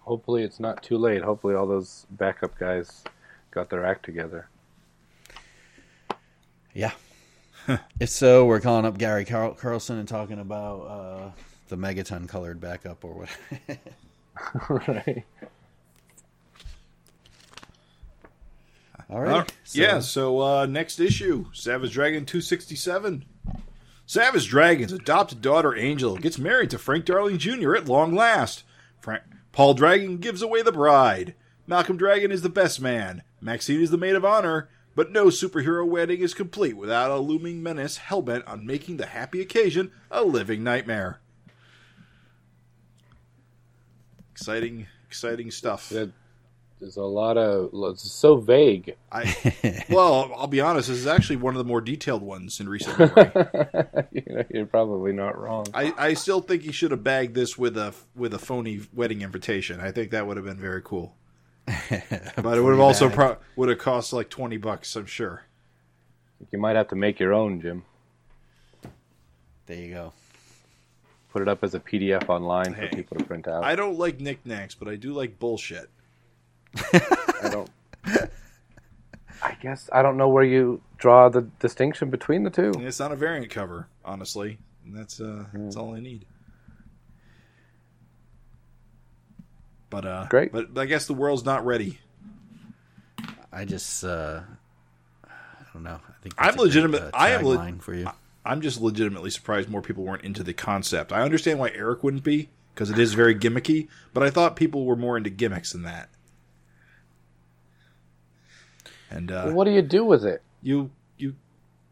S4: Hopefully, it's not too late. Hopefully, all those backup guys got their act together.
S3: Yeah. If so, we're calling up Gary Carl- Carlson and talking about uh, the megaton colored backup or what.
S4: right.
S3: All right.
S1: Uh, yeah, so uh, next issue Savage Dragon 267. Savage Dragon's adopted daughter Angel gets married to Frank Darling Jr. at long last. Frank, Paul Dragon gives away the bride. Malcolm Dragon is the best man. Maxine is the maid of honor. But no superhero wedding is complete without a looming menace hellbent on making the happy occasion a living nightmare. Exciting, exciting stuff.
S4: There- There's a lot of. It's so vague.
S1: I well, I'll be honest. This is actually one of the more detailed ones in recent memory.
S4: you know, you're probably not wrong.
S1: I, I still think he should have bagged this with a with a phony wedding invitation. I think that would have been very cool. But it would have also
S3: bag.
S1: pro- would have cost like twenty bucks. I'm sure.
S4: You might have to make your own, Jim.
S3: There you go.
S4: Put it up as a PDF online
S1: Hey.
S4: for people to print out.
S1: I don't like knickknacks, but I do like bullshit.
S4: I don't. I guess I don't know where you draw the distinction between the two.
S1: And it's not a variant cover, honestly. And that's uh, that's all I need. But uh,
S4: Great.
S1: But I guess the world's not ready.
S3: I just, uh, I don't know. I think
S1: I'm
S3: a great,
S1: legitimate-
S3: uh,
S1: I am le-
S3: for you.
S1: I'm just legitimately surprised more people weren't into the concept. I understand why Erik wouldn't be because it is very gimmicky, but I thought people were more into gimmicks than that. and uh,
S4: what do you do with it?
S1: you you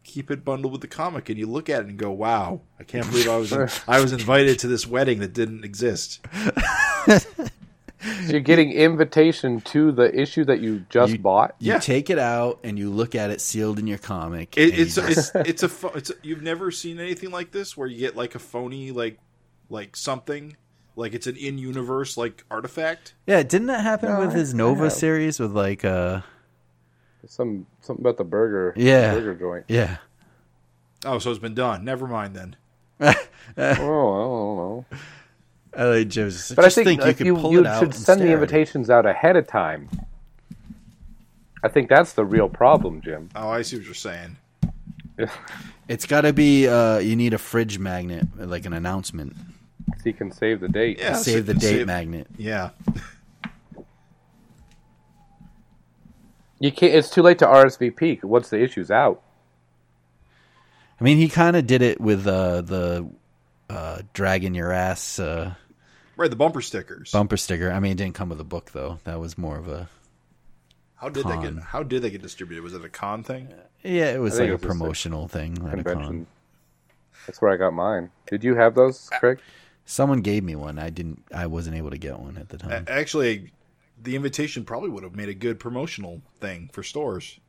S1: keep it bundled with the comic, and you look at it and go, "Wow, I can't believe I was I was invited to this wedding that didn't exist."
S4: So you're getting invitation to the issue that you just
S3: You-
S4: bought.
S3: You
S1: Yeah.
S3: take it out and you look at it sealed in your comic.
S1: It,
S3: and you
S1: it's
S3: just-
S1: it's it's a it's a, you've never seen anything like this where you get like a phony like like something like it's an in universe like artifact.
S3: yeah. Didn't that happen
S4: No,
S3: with
S4: I-
S3: his Nova series with like uh
S4: Some something about the burger.
S3: Yeah.
S4: burger joint.
S3: yeah.
S1: Oh, so it's been done. Never mind then.
S4: Oh, I don't know.
S3: I like
S4: But
S3: just
S4: I think,
S3: think,
S4: like,
S3: you
S4: you,
S3: pull
S4: you
S3: it
S4: should
S3: and
S4: send the
S3: stare at it.
S4: invitations out ahead of time. I think that's the real problem, Jim.
S1: Oh, I see what you're saying.
S3: It's got to be. Uh, you need a fridge magnet, like an announcement.
S4: so you can save the date.
S1: Yeah,
S3: Save the date
S1: save-
S3: magnet.
S1: Yeah,
S4: You can't. It's too late to RSVP once the issue's out.
S3: I mean, he kind of did it with uh, the uh, dragging your ass uh,
S1: right. The bumper stickers.
S3: bumper sticker. I mean, it didn't come with a book though. That was more of a
S1: How did they
S3: Con.
S1: get? How did they get distributed? Was it a con thing?
S3: Uh, yeah. It was like a
S4: it was a
S3: promotional thing. at a con.
S4: That's where I got mine. Did you have those, uh, Craig?
S3: Someone gave me one. I didn't. I wasn't able to get one at the time.
S1: Actually, the invitation probably would have made a good promotional thing for stores.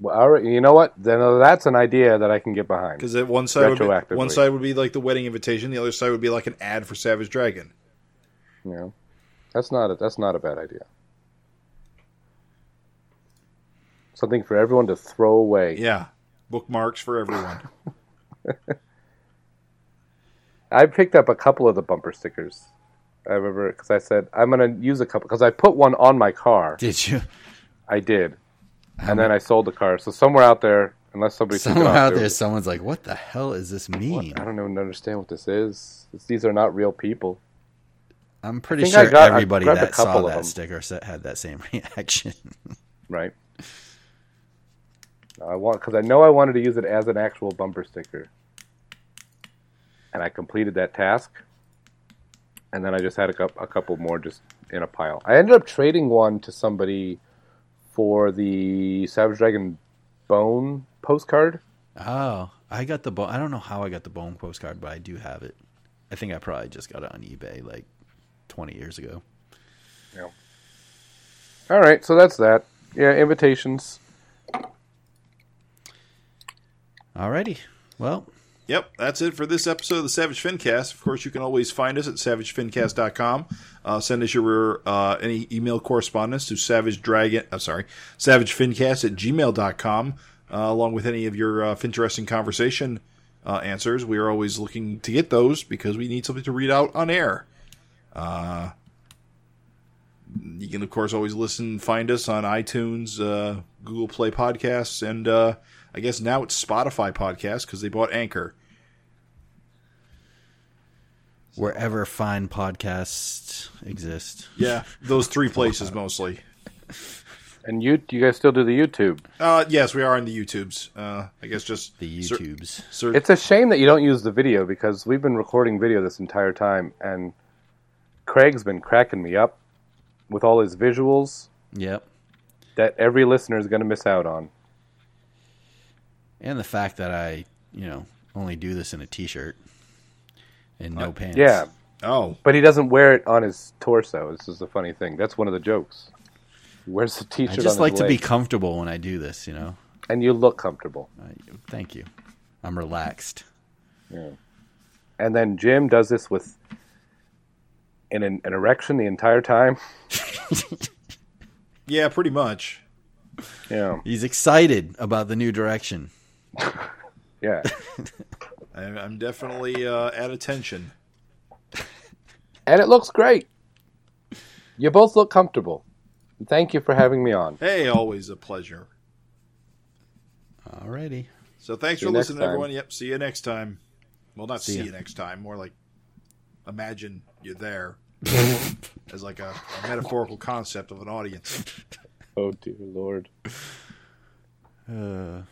S4: Well, all right. You know what? Then uh, that's an idea that I can get behind.
S1: Because one side would be, one side would be like the wedding invitation, the other side would be like an ad for Savage Dragon.
S4: You know, that's not a, that's not a bad idea. Something for everyone to throw away.
S1: Yeah, bookmarks for everyone.
S4: I picked up a couple of the bumper stickers. I remember because I said I'm going to use a couple because I put one on my car.
S3: Did you?
S4: I did, and then I sold the car. So somewhere out there, unless somebody took it
S3: Somewhere out
S4: there-
S3: there, someone's like, "What the hell is this mean?"
S4: I don't even understand what this is. These are not real people.
S3: I'm pretty sure
S4: got-
S3: everybody that saw that sticker had that same reaction.
S4: right? I want because I know I wanted to use it as an actual bumper sticker, and I completed that task. And then I just had a, a couple more just in a pile. I ended up trading one to somebody for the Savage Dragon Bone postcard.
S3: oh, I got the bone. I don't know how I got the bone postcard, but I do have it. I think I probably just got it on eBay like 20 years ago. Yeah.
S4: All right, so that's that. Yeah, invitations.
S3: Alrighty. Well,
S1: Yep, that's it for this episode of the Savage Fincast. Of course, you can always find us at savagefincast.com. Uh, send us your uh, any email correspondence to Savage Dragon. I'm sorry, savagefincast at gmail.com, uh, along with any of your uh, Finteresting conversation uh, answers. We are always looking to get those because we need something to read out on air. Uh, you can, of course, always listen, find us on iTunes, uh, Google Play Podcasts, and uh, I guess now it's Spotify podcast because they bought Anchor.
S3: wherever fine podcasts exist.
S1: Yeah, those three places mostly.
S4: And you, you guys still do the YouTube?
S1: Uh, yes, we are on the YouTubes. Uh, I guess just
S3: The
S1: ser-
S3: YouTubes.
S1: ser-
S4: It's a shame that you don't use the video because we've been recording video this entire time, and Craig's been cracking me up with all his visuals
S3: Yep.
S4: that every listener is going to miss out on.
S3: And the fact that I, you know, only do this in a t-shirt and no uh, pants.
S4: Yeah,
S1: oh,
S4: but he doesn't wear it on his torso. This is the funny thing. That's one of the jokes. Where's the
S3: I
S4: t-shirt I
S3: just
S4: on
S3: like
S4: his
S3: to be comfortable when I do this, you know.
S4: and you look comfortable.
S3: I, thank you. I'm relaxed. Yeah.
S4: And then Jim does this with in an, an erection the entire time.
S1: yeah, pretty much.
S4: Yeah,
S3: He's excited about the new direction.
S4: yeah.
S1: I, I'm definitely uh, at attention.
S4: and it looks great. You both look comfortable. Thank you for having me on.
S1: Hey, always a pleasure.
S3: Alrighty.
S1: So thanks
S4: See
S1: for listening,
S4: time.
S1: everyone. Yep, see you next time. Well, not see,
S3: ya.
S1: you next time. More like imagine you're there as like a, a metaphorical concept of an audience.
S4: Oh dear lord.
S3: Uh,